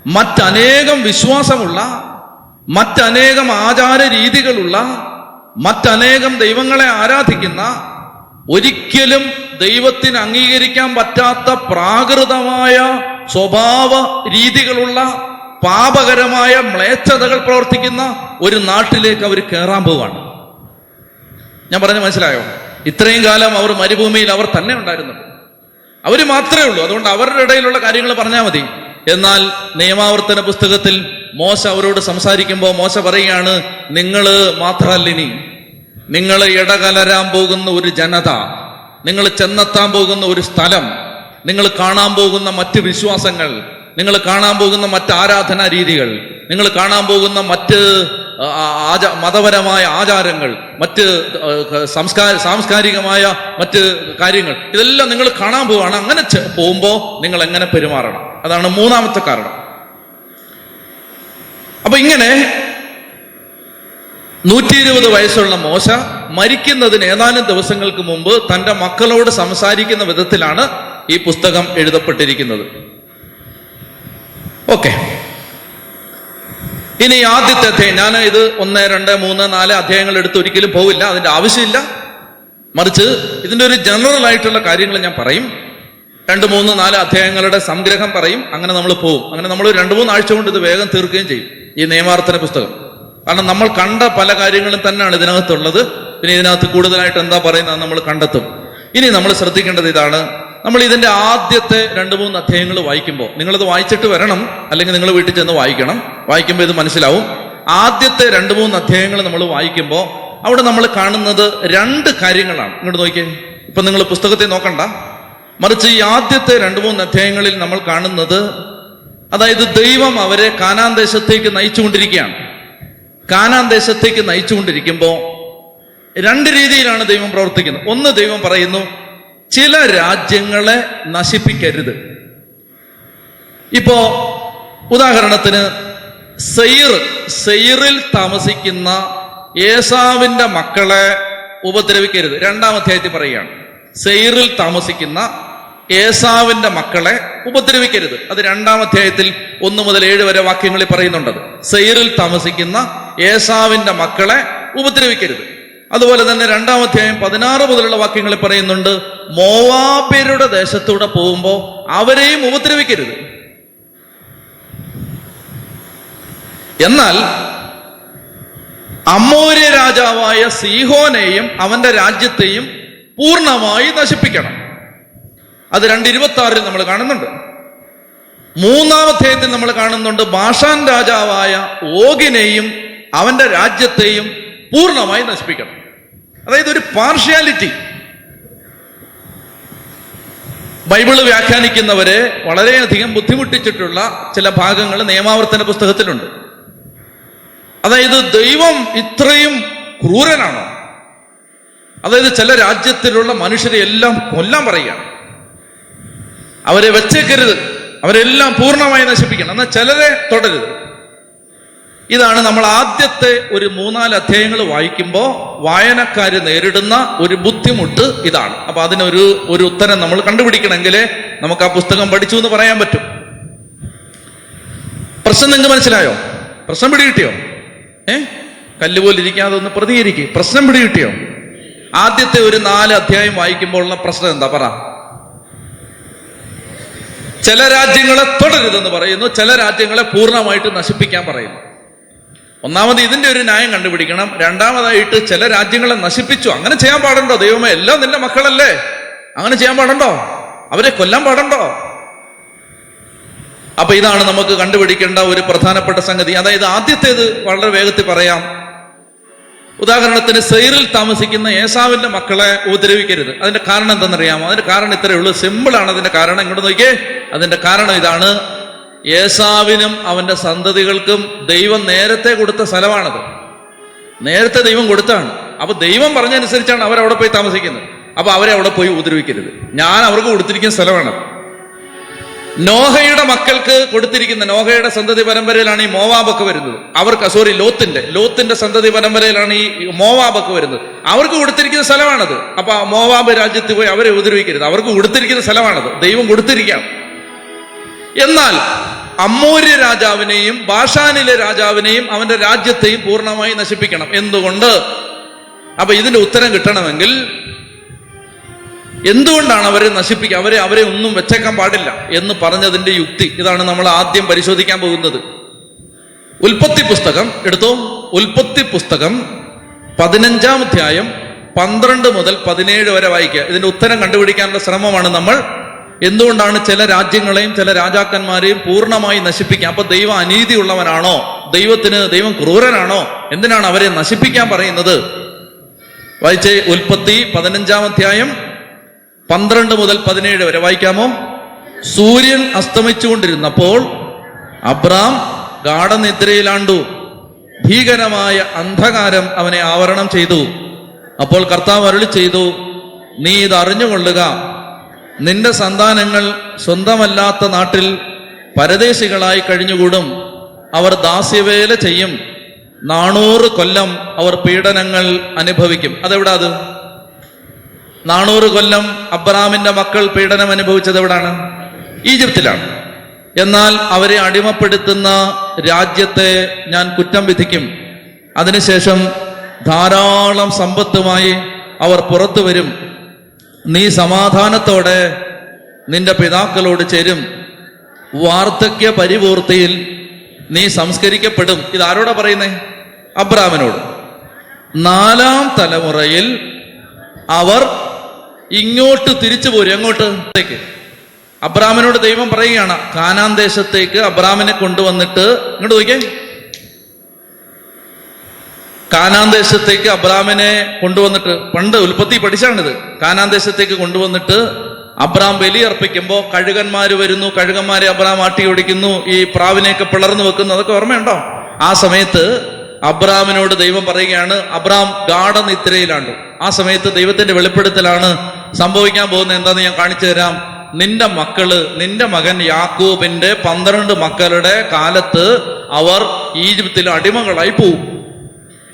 മറ്റനേകം വിശ്വാസമുള്ള മറ്റനേകം ആചാര രീതികളുള്ള മറ്റനേകം ദൈവങ്ങളെ ആരാധിക്കുന്ന ഒരിക്കലും ദൈവത്തിന് അംഗീകരിക്കാൻ പറ്റാത്ത പ്രാകൃതമായ സ്വഭാവ രീതികളുള്ള പാപകരമായ മ്ലേച്ഛതകൾ പ്രവർത്തിക്കുന്ന ഒരു നാട്ടിലേക്ക് അവർ കയറാൻ പോവാണ്. ഞാൻ പറഞ്ഞ മനസ്സിലായോ? ഇത്രയും കാലം അവർ മരുഭൂമിയിൽ അവർ തന്നെ ഉണ്ടായിരുന്നുള്ളൂ. അവർ മാത്രമേ ഉള്ളൂ. അതുകൊണ്ട് അവരുടെ ഇടയിലുള്ള കാര്യങ്ങൾ പറഞ്ഞാൽ മതി. എന്നാൽ നിയമാവർത്തന പുസ്തകത്തിൽ മോശ അവരോട് സംസാരിക്കുമ്പോൾ മോശ പറയുകയാണ് നിങ്ങൾ മാത്രമല്ല ഇനി നിങ്ങൾ ഇടകലരാൻ പോകുന്ന ഒരു ജനത. നിങ്ങൾ ചെന്നെത്താൻ പോകുന്ന ഒരു സ്ഥലം. നിങ്ങൾ കാണാൻ പോകുന്ന മറ്റ് വിശ്വാസങ്ങൾ. നിങ്ങൾ കാണാൻ പോകുന്ന മറ്റ് ആരാധനാ രീതികൾ നിങ്ങൾ കാണാൻ പോകുന്ന മറ്റ് ആചാ മതപരമായ ആചാരങ്ങൾ മറ്റ് സംസ്കാര സാംസ്കാരികമായ മറ്റ് കാര്യങ്ങൾ ഇതെല്ലാം നിങ്ങൾ കാണാൻ പോവുകയാണ് അങ്ങനെ പോകുമ്പോൾ നിങ്ങൾ എങ്ങനെ പെരുമാറണം? അതാണ് മൂന്നാമത്തെ കാരണം. അപ്പൊ ഇങ്ങനെ നൂറ്റി ഇരുപത് വയസ്സുള്ള മോശ മരിക്കുന്നതിന് ഏതാനും ദിവസങ്ങൾക്ക് മുമ്പ് തന്റെ മക്കളോട് സംസാരിക്കുന്ന വിധത്തിലാണ് ഈ പുസ്തകം എഴുതപ്പെട്ടിരിക്കുന്നത്. ഓക്കെ ഇനി ആദ്യത്തെ അധ്യായം. ഞാൻ ഇത് ഒന്ന് രണ്ട് മൂന്ന് നാല് അധ്യായങ്ങൾ എടുത്ത് ഒരിക്കലും പോവില്ല. അതിന്റെ ആവശ്യമില്ല. മറിച്ച് ഇതിന്റെ ഒരു ജനറൽ ആയിട്ടുള്ള കാര്യങ്ങൾ ഞാൻ പറയും. രണ്ട് മൂന്ന് നാല് അധ്യായങ്ങളുടെ സംഗ്രഹം പറയും. അങ്ങനെ നമ്മൾ പോവും. അങ്ങനെ നമ്മൾ രണ്ട് മൂന്ന് ആഴ്ച കൊണ്ട് ഇത് വേഗം തീർക്കുകയും ചെയ്യും. ഈ നിയമാർത്ഥന പുസ്തകം. കാരണം നമ്മൾ കണ്ട പല കാര്യങ്ങളും തന്നെയാണ് ഇതിനകത്തുള്ളത്. പിന്നെ ഇതിനകത്ത് കൂടുതലായിട്ട് എന്താ പറയുന്നത്? നമ്മൾ കണ്ടെത്തും. ഇനി നമ്മൾ ശ്രദ്ധിക്കേണ്ടത് ഇതാണ്. നമ്മൾ ഇതിന്റെ ആദ്യത്തെ രണ്ട് മൂന്ന് അധ്യായങ്ങൾ വായിക്കുമ്പോൾ നിങ്ങളത് വായിച്ചിട്ട് വരണം അല്ലെങ്കിൽ നിങ്ങൾ വീട്ടിൽ ചെന്ന് വായിക്കണം. വായിക്കുമ്പോൾ ഇത് മനസ്സിലാവും. ആദ്യത്തെ രണ്ട് മൂന്ന് അധ്യായങ്ങൾ നമ്മൾ വായിക്കുമ്പോൾ അവിടെ നമ്മൾ കാണുന്നത് രണ്ട് കാര്യങ്ങളാണ്. ഇങ്ങോട്ട് നോക്കിയേ. ഇപ്പൊ നിങ്ങൾ പുസ്തകത്തെ നോക്കണ്ട. മറിച്ച് ഈ ആദ്യത്തെ രണ്ട് മൂന്ന് അധ്യായങ്ങളിൽ നമ്മൾ കാണുന്നത് അതായത് ദൈവം അവരെ കാനാൻ ദേശത്തേക്ക് നയിച്ചുകൊണ്ടിരിക്കുകയാണ്. കാനാൻ ദേശത്തേക്ക് നയിച്ചുകൊണ്ടിരിക്കുമ്പോൾ രണ്ട് രീതിയിലാണ് ദൈവം പ്രവർത്തിക്കുന്നത്. ഒന്ന് ദൈവം പറയുന്നു ചില രാജ്യങ്ങളെ നശിപ്പിക്കരുത്. ഇപ്പോ ഉദാഹരണത്തിന് സെയിർ സെയിറിൽ താമസിക്കുന്ന ഏസാവിന്റെ മക്കളെ ഉപദ്രവിക്കരുത്. രണ്ടാം അധ്യായത്തിൽ പറയുകയാണ്. സെയിറിൽ താമസിക്കുന്ന ഏസാവിന്റെ മക്കളെ ഉപദ്രവിക്കരുത്. അത് രണ്ടാം അധ്യായത്തിൽ ഒന്ന് മുതൽ ഏഴ് വരെ വാക്യങ്ങളിൽ പറയുന്നുണ്ടത് സെയിറിൽ താമസിക്കുന്ന ഏസാവിന്റെ മക്കളെ ഉപദ്രവിക്കരുത്. അതുപോലെ തന്നെ രണ്ടാം അധ്യായം പതിനാറ് മുതലുള്ള വാക്യങ്ങൾ പറയുന്നുണ്ട് മോവാബ്യരുടെ ദേശത്തൂടെ പോകുമ്പോൾ അവരെയും ഉപദ്രവിക്കരുത്. എന്നാൽ അമ്മൂര്യ രാജാവായ സീഹോനെയും അവന്റെ രാജ്യത്തെയും പൂർണമായി നശിപ്പിക്കണം. അത് രണ്ട് ഇരുപത്തി ആറിൽ നമ്മൾ കാണുന്നുണ്ട്. മൂന്നാം അധ്യായത്തിൽ നമ്മൾ കാണുന്നുണ്ട് ബാഷാൻ രാജാവായ ഓഗിനെയും അവന്റെ രാജ്യത്തെയും പൂർണമായി നശിപ്പിക്കണം. അതായത് ഒരു പാർഷ്യാലിറ്റി ബൈബിൾ വ്യാഖ്യാനിക്കുന്നവരെ വളരെയധികം ബുദ്ധിമുട്ടിച്ചിട്ടുള്ള ചില ഭാഗങ്ങൾ നിയമാവർത്തന പുസ്തകത്തിലുണ്ട്. അതായത് ദൈവം ഇത്രയും ക്രൂരനാണോ? അതായത് ചില രാജ്യത്തിലുള്ള മനുഷ്യരെ എല്ലാം കൊല്ലാൻ പറയുകയാണ്. അവരെ വെച്ചേക്കരുത്. അവരെല്ലാം പൂർണമായി നശിപ്പിക്കണം. എന്നാൽ ചിലരെ തുടരുത്. ഇതാണ് നമ്മൾ ആദ്യത്തെ ഒരു മൂന്നാൽ അധ്യായങ്ങൾ വായിക്കുമ്പോൾ വായനക്കാര് നേരിടുന്ന ഒരു ബുദ്ധിമുട്ട് ഇതാണ്. അപ്പൊ അതിനൊരു ഒരു ഉത്തരം നമ്മൾ കണ്ടുപിടിക്കണമെങ്കിൽ നമുക്ക് ആ പുസ്തകം പഠിച്ചു എന്ന് പറയാൻ പറ്റും. പ്രശ്നം നിങ്ങൾക്ക് മനസ്സിലായോ? പ്രശ്നം പിടികിട്ടിയോ? ഏ? കല്ലുപോലെ ഇരിക്കാതെ ഒന്ന് പ്രതികരിക്കുക പ്രശ്നം പിടികിട്ടിയോ? ആദ്യത്തെ ഒരു നാല് അധ്യായം വായിക്കുമ്പോഴുള്ള പ്രശ്നം എന്താ? പറ. ചില രാജ്യങ്ങളെ തുടരുതെന്ന് പറയുന്നു. ചില രാജ്യങ്ങളെ പൂർണമായിട്ട് നശിപ്പിക്കാൻ പറയുന്നു. ഒന്നാമത് ഇതിന്റെ ഒരു ന്യായം കണ്ടുപിടിക്കണം. രണ്ടാമതായിട്ട് ചില രാജ്യങ്ങളെ നശിപ്പിച്ചു. അങ്ങനെ ചെയ്യാൻ പാടുണ്ടോ? ദൈവമേ എല്ലാം നിന്റെ മക്കളല്ലേ? അങ്ങനെ ചെയ്യാൻ പാടുണ്ടോ? അവരെ കൊല്ലാൻ പാടുണ്ടോ? അപ്പൊ ഇതാണ് നമുക്ക് കണ്ടുപിടിക്കേണ്ട ഒരു പ്രധാനപ്പെട്ട സംഗതി. അതായത് ആദ്യത്തേത് വളരെ വേഗത്തിൽ പറയാം. ഉദാഹരണത്തിന് സെയ്റിൽ താമസിക്കുന്ന ഏസാവിന്റെ മക്കളെ ഉപദ്രവിക്കരുത്. അതിന്റെ കാരണം എന്തെന്നറിയാമോ? അതിന്റെ കാരണം ഇത്രയേ ഉള്ളൂ. സിമ്പിൾ ആണ് അതിന്റെ കാരണം. ഇങ്ങോട്ട് നോക്കിയേ. അതിന്റെ കാരണം ഇതാണ്. ഏസാവിനും അവന്റെ സന്തതികൾക്കും ദൈവം നേരത്തെ കൊടുത്ത സ്ഥലമാണത്. നേരത്തെ ദൈവം കൊടുത്താണ്. അപ്പൊ ദൈവം പറഞ്ഞനുസരിച്ചാണ് അവരവിടെ പോയി താമസിക്കുന്നത്. അപ്പൊ അവരെ അവിടെ പോയി ഉപദ്രവിക്കരുത്. ഞാൻ അവർക്ക് കൊടുത്തിരിക്കുന്ന സ്ഥലമാണ്. നോഹയുടെ മക്കൾക്ക് കൊടുത്തിരിക്കുന്ന നോഹയുടെ സന്തതി പരമ്പരയിലാണ് ഈ മോവാബൊക്കെ വരുന്നത്. അവർക്ക് സോറി ലോത്തിന്റെ ലോത്തിന്റെ സന്തതി പരമ്പരയിലാണ് ഈ മോവാബൊക്കെ വരുന്നത്. അവർക്ക് കൊടുത്തിരിക്കുന്ന സ്ഥലമാണത്. അപ്പൊ മോവാബ് രാജ്യത്ത് പോയി അവരെ ഉപദ്രവിക്കരുത്. അവർക്ക് കൊടുത്തിരിക്കുന്ന സ്ഥലമാണത്. ദൈവം കൊടുത്തിരിക്കാം എന്നാൽ അമ്മൂര്യ രാജാവിനെയും ബാഷാനിലെ രാജാവിനെയും അവന്റെ രാജ്യത്തെയും പൂർണമായി നശിപ്പിക്കണം. എന്തുകൊണ്ട്? അപ്പൊ ഇതിന്റെ ഉത്തരം കിട്ടണമെങ്കിൽ എന്തുകൊണ്ടാണ് അവരെ നശിപ്പിക്കുക അവരെ അവരെ ഒന്നും വെച്ചേക്കാൻ പാടില്ല എന്ന് പറഞ്ഞതിന്റെ യുക്തി ഇതാണ് നമ്മൾ ആദ്യം പരിശോധിക്കാൻ പോകുന്നത്. ഉൽപ്പത്തി പുസ്തകം എടുത്തു? ഉൽപ്പത്തി പുസ്തകം പതിനഞ്ചാം അധ്യായം പന്ത്രണ്ട് മുതൽ പതിനേഴ് വരെ വായിക്കുക. ഇതിന്റെ ഉത്തരം കണ്ടുപിടിക്കാനുള്ള ശ്രമമാണ് നമ്മൾ എന്തുകൊണ്ടാണ് ചില രാജ്യങ്ങളെയും ചില രാജാക്കന്മാരെയും പൂർണമായി നശിപ്പിക്കുക അപ്പൊ ദൈവം അനീതിയുള്ളവനാണോ? ദൈവത്തിന് ദൈവം ക്രൂരനാണോ? എന്തിനാണ് അവരെ നശിപ്പിക്കാൻ പറയുന്നത്? വായിച്ചേ ഉൽപ്പത്തി പതിനഞ്ചാം അധ്യായം പന്ത്രണ്ട് മുതൽ പതിനേഴ് വരെ വായിക്കാമോ? സൂര്യൻ അസ്തമിച്ചുകൊണ്ടിരുന്നപ്പോൾ അബ്രാം ഗാഠനിദ്രയിലാണ്ടു. ഭീകരമായ അന്ധകാരം അവനെ ആവരണം ചെയ്തു. അപ്പോൾ കർത്താവ് അരുളി ചെയ്തു നീ ഇത് അറിഞ്ഞുകൊള്ളുക നിന്റെ സന്താനങ്ങൾ സ്വന്തമല്ലാത്ത നാട്ടിൽ പരദേശികളായി കഴിഞ്ഞുകൂടും. അവർ ദാസ്യവേല ചെയ്യും. നാണൂറ് കൊല്ലം അവർ പീഡനങ്ങൾ അനുഭവിക്കും. അതെവിടാ അത്? നാണൂറ് കൊല്ലം അബ്രാമിന്റെ മക്കൾ പീഡനം അനുഭവിച്ചത് എവിടാണ്? ഈജിപ്തിലാണ്. എന്നാൽ അവരെ അടിമപ്പെടുത്തുന്ന രാജ്യത്തെ ഞാൻ കുറ്റം വിധിക്കും. അതിനുശേഷം ധാരാളം സമ്പത്തുമായി അവർ പുറത്തു വരും. നീ സമാധാനത്തോടെ നിന്റെ പിതാക്കളോട് ചേരും. വാർദ്ധക്യ പരിപൂർത്തിയിൽ നീ സംസ്കരിക്കപ്പെടും. ഇത് ഇതാരോടാ പറയുന്നേ? അബ്രാമിനോട്. നാലാം തലമുറയിൽ അവർ ഇങ്ങോട്ട് തിരിച്ചു പോരും. എങ്ങോട്ട്? ത്തേക്ക്. അബ്രാമിനോട് ദൈവം പറയുകയാണ് കാനാൻ ദേശത്തേക്ക് അബ്രാമിനെ കൊണ്ടുവന്നിട്ട് ഇങ്ങോട്ട് നോക്കിയേ. കാനാൻ ദേശത്തേക്ക് അബ്രാമിനെ കൊണ്ടുവന്നിട്ട് പണ്ട് ഉൽപ്പത്തി പഠിച്ചാണിത്. കാനാൻ ദേശത്തേക്ക് കൊണ്ടുവന്നിട്ട് അബ്രാം ബലി അർപ്പിക്കുമ്പോ കഴുകന്മാര് വരുന്നു കഴുകന്മാരെ അബ്രാം ആട്ടി ഓടിക്കുന്നു ഈ പ്രാവിനെയൊക്കെ പിളർന്നു വെക്കുന്നു അതൊക്കെ ഓർമ്മയുണ്ടോ? ആ സമയത്ത് അബ്രാമിനോട് ദൈവം പറയുകയാണ് അബ്രാം ഗാഠനിദ്രയിലാണ്. ആ സമയത്ത് ദൈവത്തിന്റെ വെളിപ്പെടുത്തലാണ് സംഭവിക്കാൻ പോകുന്നത് എന്താന്ന് ഞാൻ കാണിച്ചു തരാം. നിന്റെ മക്കൾ നിന്റെ മകൻ യാക്കൂബിന്റെ പന്ത്രണ്ട് മക്കളുടെ കാലത്ത് അവർ ഈജിപ്തിൽ അടിമകളായി പോവും.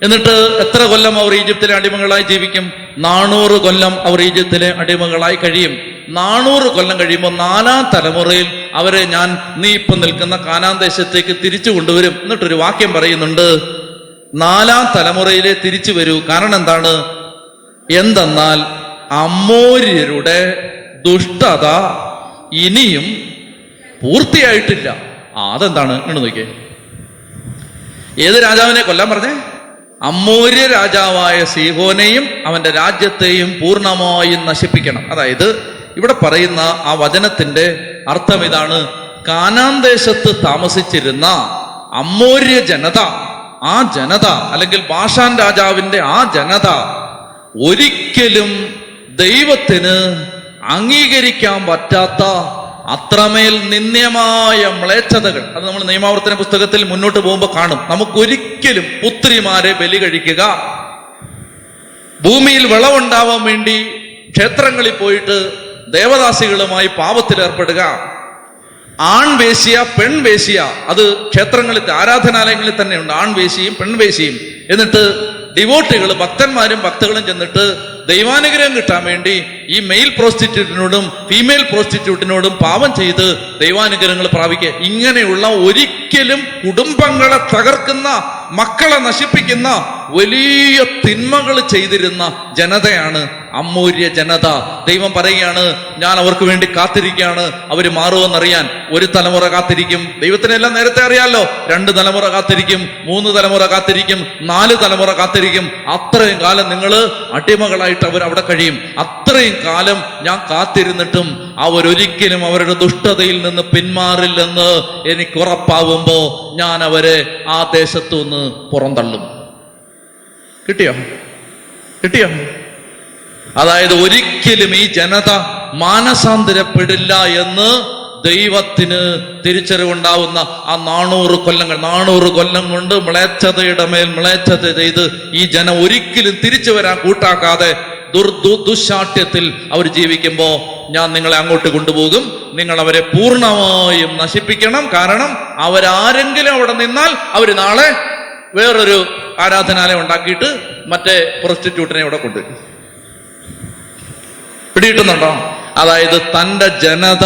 എന്നിട്ട് എത്ര കൊല്ലം അവർ ഈജിപ്തിലെ അടിമകളായി ജീവിക്കും? നാനൂറ് കൊല്ലം അവർ ഈജിപ്തിലെ അടിമകളായി കഴിയും. നാനൂറ് കൊല്ലം കഴിയുമ്പോൾ നാലാം തലമുറയിൽ അവരെ ഞാൻ നീ ഇപ്പം നിൽക്കുന്ന കാനാൻ ദേശത്തേക്ക് തിരിച്ചു കൊണ്ടുവരും. എന്നിട്ടൊരു വാക്യം പറയുന്നുണ്ട് നാലാം തലമുറയിലെ തിരിച്ചു വരൂ. കാരണം എന്താണ്? എന്തെന്നാൽ അമ്മൂര്യരുടെ ദുഷ്ടത ഇനിയും പൂർത്തിയായിട്ടില്ല. അതെന്താണ്? ഇങ്ങനെ നോക്കിയേ. ഏത് രാജാവിനെ കൊല്ലാൻ പറഞ്ഞേ? അമ്മൂര്യ രാജാവായ സീഹോനെയും അവന്റെ രാജ്യത്തെയും പൂർണമായും നശിപ്പിക്കണം. അതായത് ഇവിടെ പറയുന്ന ആ വചനത്തിന്റെ അർത്ഥം ഇതാണ്. കാനാൻ ദേശത്ത് താമസിച്ചിരുന്ന അമ്മൂര്യ ജനത ആ ജനത അല്ലെങ്കിൽ ബാഷാൻ രാജാവിന്റെ ആ ജനത ഒരിക്കലും ദൈവത്തിന് അംഗീകരിക്കാൻ പറ്റാത്ത അത്രമേൽ നിന്ദ്യമായ മ്ലേച്ഛതകൾ. അത് നമ്മൾ നിയമാവർത്തന പുസ്തകത്തിൽ മുന്നോട്ട് പോകുമ്പോൾ കാണും. നമുക്കൊരിക്കലും പുത്രിമാരെ ബലി കഴിക്കുക. ഭൂമിയിൽ വിളവുണ്ടാവാൻ വേണ്ടി ക്ഷേത്രങ്ങളിൽ പോയിട്ട് ദേവദാസികളുമായി പാപത്തിൽ ഏർപ്പെടുക. ആൺവേശ്യ പെൺവേശ്യ അത് ക്ഷേത്രങ്ങളിൽ ആരാധനാലയങ്ങളിൽ തന്നെയുണ്ട്. ആൺവേശ്യയും പെൺവേശ്യയും എന്നിട്ട് ഡിവോട്ടുകൾ ഭക്തന്മാരും ഭക്തകളും ചെന്നിട്ട് ദൈവാനുഗ്രഹം കിട്ടാൻ വേണ്ടി ഈ മെയിൽ പ്രോസ്റ്റിറ്റ്യൂട്ടിനോടും ഫീമെയിൽ പ്രോസ്റ്റിറ്റ്യൂട്ടിനോടും പാവം ചെയ്ത് ദൈവാനുഗ്രഹങ്ങൾ പ്രാപിക്കുക. ഇങ്ങനെയുള്ള ഒരിക്കലും കുടുംബങ്ങളെ തകർക്കുന്ന മക്കളെ നശിപ്പിക്കുന്ന വലിയ തിന്മകൾ ചെയ്തിരുന്ന ജനതയാണ് അമ്മൂര്യ ജനത. ദൈവം പറയുകയാണ് ഞാൻ അവർക്ക് വേണ്ടി കാത്തിരിക്കുകയാണ്. അവർ മാറുമെന്നറിയാൻ ഒരു തലമുറ കാത്തിരിക്കും. ദൈവത്തിനെല്ലാം നേരത്തെ അറിയാലോ രണ്ട് തലമുറ കാത്തിരിക്കും മൂന്ന് തലമുറ കാത്തിരിക്കും നാല് തലമുറ കാത്തിരിക്കും. അത്രയും കാലം നിങ്ങൾ അടിമകളായിട്ട് അവർ അവിടെ കഴിയും. അത്രയും കാലം ഞാൻ കാത്തിരുന്നിട്ടും അവരൊരിക്കലും അവരുടെ ദുഷ്ടതയിൽ നിന്ന് പിന്മാറില്ലെന്ന് എനിക്ക് ഉറപ്പാവുമ്പോ ഞാൻ അവരെ ആ ദേശത്തു നിന്ന് പുറന്തള്ളും. കിട്ടിയോ? കിട്ടിയോ? അതായത് ഒരിക്കലും ഈ ജനത മാനസാന്തരപ്പെടില്ല എന്ന് ദൈവത്തിന് തിരിച്ചറിവുണ്ടാവുന്ന ആ നാണൂറ് കൊല്ലങ്ങൾ നാണൂറ് കൊല്ലം കൊണ്ട് മ്ലേച്ഛതയുടെ മേൽ മ്ലേച്ഛത ചെയ്ത് ഈ ജനം ഒരിക്കലും തിരിച്ചു വരാൻ കൂട്ടാക്കാതെ ദുർദു ദുശാഠ്യത്തിൽ അവർ ജീവിക്കുമ്പോൾ ഞാൻ നിങ്ങളെ അങ്ങോട്ട് കൊണ്ടുപോകും. നിങ്ങൾ അവരെ പൂർണമായും നശിപ്പിക്കണം. കാരണം അവരാരെങ്കിലും അവിടെ നിന്നാൽ അവർ നാളെ വേറൊരു ആരാധനാലയം ഉണ്ടാക്കിയിട്ട് മറ്റേ പ്രോസ്റ്റിറ്റ്യൂട്ടിനെ ഇവിടെ കൊണ്ടുവരും. പിടികിട്ടുന്നുണ്ടോ? അതായത് തന്റെ ജനത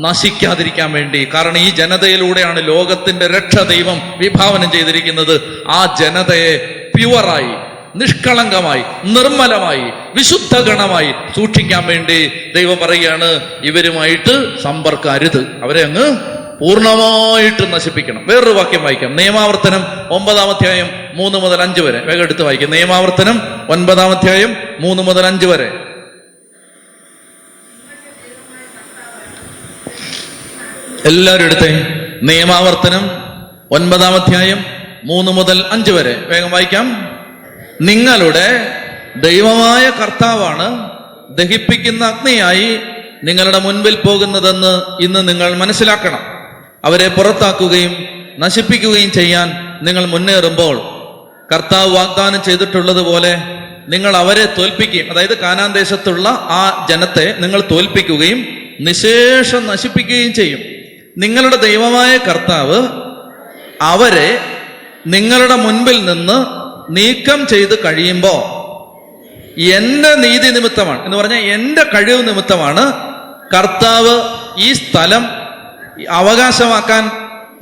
നശിക്കാതിരിക്കാൻ വേണ്ടി. കാരണം ഈ ജനതയിലൂടെയാണ് ലോകത്തിന്റെ രക്ഷ ദൈവം വിഭാവനം ചെയ്തിരിക്കുന്നത്. ആ ജനതയെ പ്യുവറായി നിഷ്കളങ്കമായി നിർമ്മലമായി വിശുദ്ധ ഗണമായി സൂക്ഷിക്കാൻ വേണ്ടി ദൈവം പറയുകയാണ് ഇവരുമായിട്ട് സമ്പർക്കം അരുത് അവരെ അങ്ങ് പൂർണമായിട്ട് നശിപ്പിക്കണം. വേറൊരു വാക്യം വായിക്കാം. നിയമാവർത്തനം ഒമ്പതാം അധ്യായം മൂന്ന് മുതൽ അഞ്ച് വരെ. വേഗം എടുത്ത് വായിക്കാം. നിയമാവർത്തനം ഒൻപതാം അധ്യായം മൂന്ന് മുതൽ അഞ്ച് വരെ. എല്ലാവരും എടുത്തേ. നിയമാവർത്തനം ഒൻപതാം അധ്യായം മൂന്ന് മുതൽ അഞ്ച് വരെ. വേഗം വായിക്കാം. നിങ്ങളുടെ ദൈവമായ കർത്താവാണ് ദഹിപ്പിക്കുന്ന അഗ്നിയായി നിങ്ങളുടെ മുൻപിൽ പോകുന്നതെന്ന് ഇന്ന് നിങ്ങൾ മനസ്സിലാക്കണം. അവരെ പുറത്താക്കുകയും നശിപ്പിക്കുകയും ചെയ്യാൻ നിങ്ങൾ മുന്നേറുമ്പോൾ കർത്താവ് വാഗ്ദാനം ചെയ്തിട്ടുള്ളതുപോലെ നിങ്ങൾ അവരെ തോൽപ്പിക്കുകയും അതായത് കാനാൻ ദേശത്തുള്ള ആ ജനത്തെ നിങ്ങൾ തോൽപ്പിക്കുകയും നിശേഷം നശിപ്പിക്കുകയും ചെയ്യും. നിങ്ങളുടെ ദൈവമായ കർത്താവ് അവരെ നിങ്ങളുടെ മുൻപിൽ നിന്ന് നീക്കം ചെയ്ത് കഴിയുമ്പോൾ എന്റെ നീതി നിമിത്തമാണ്. എന്ന് പറഞ്ഞാൽ എന്റെ കഴിവ് നിമിത്തമാണ് കർത്താവ് ഈ സ്ഥലം അവകാശമാക്കാൻ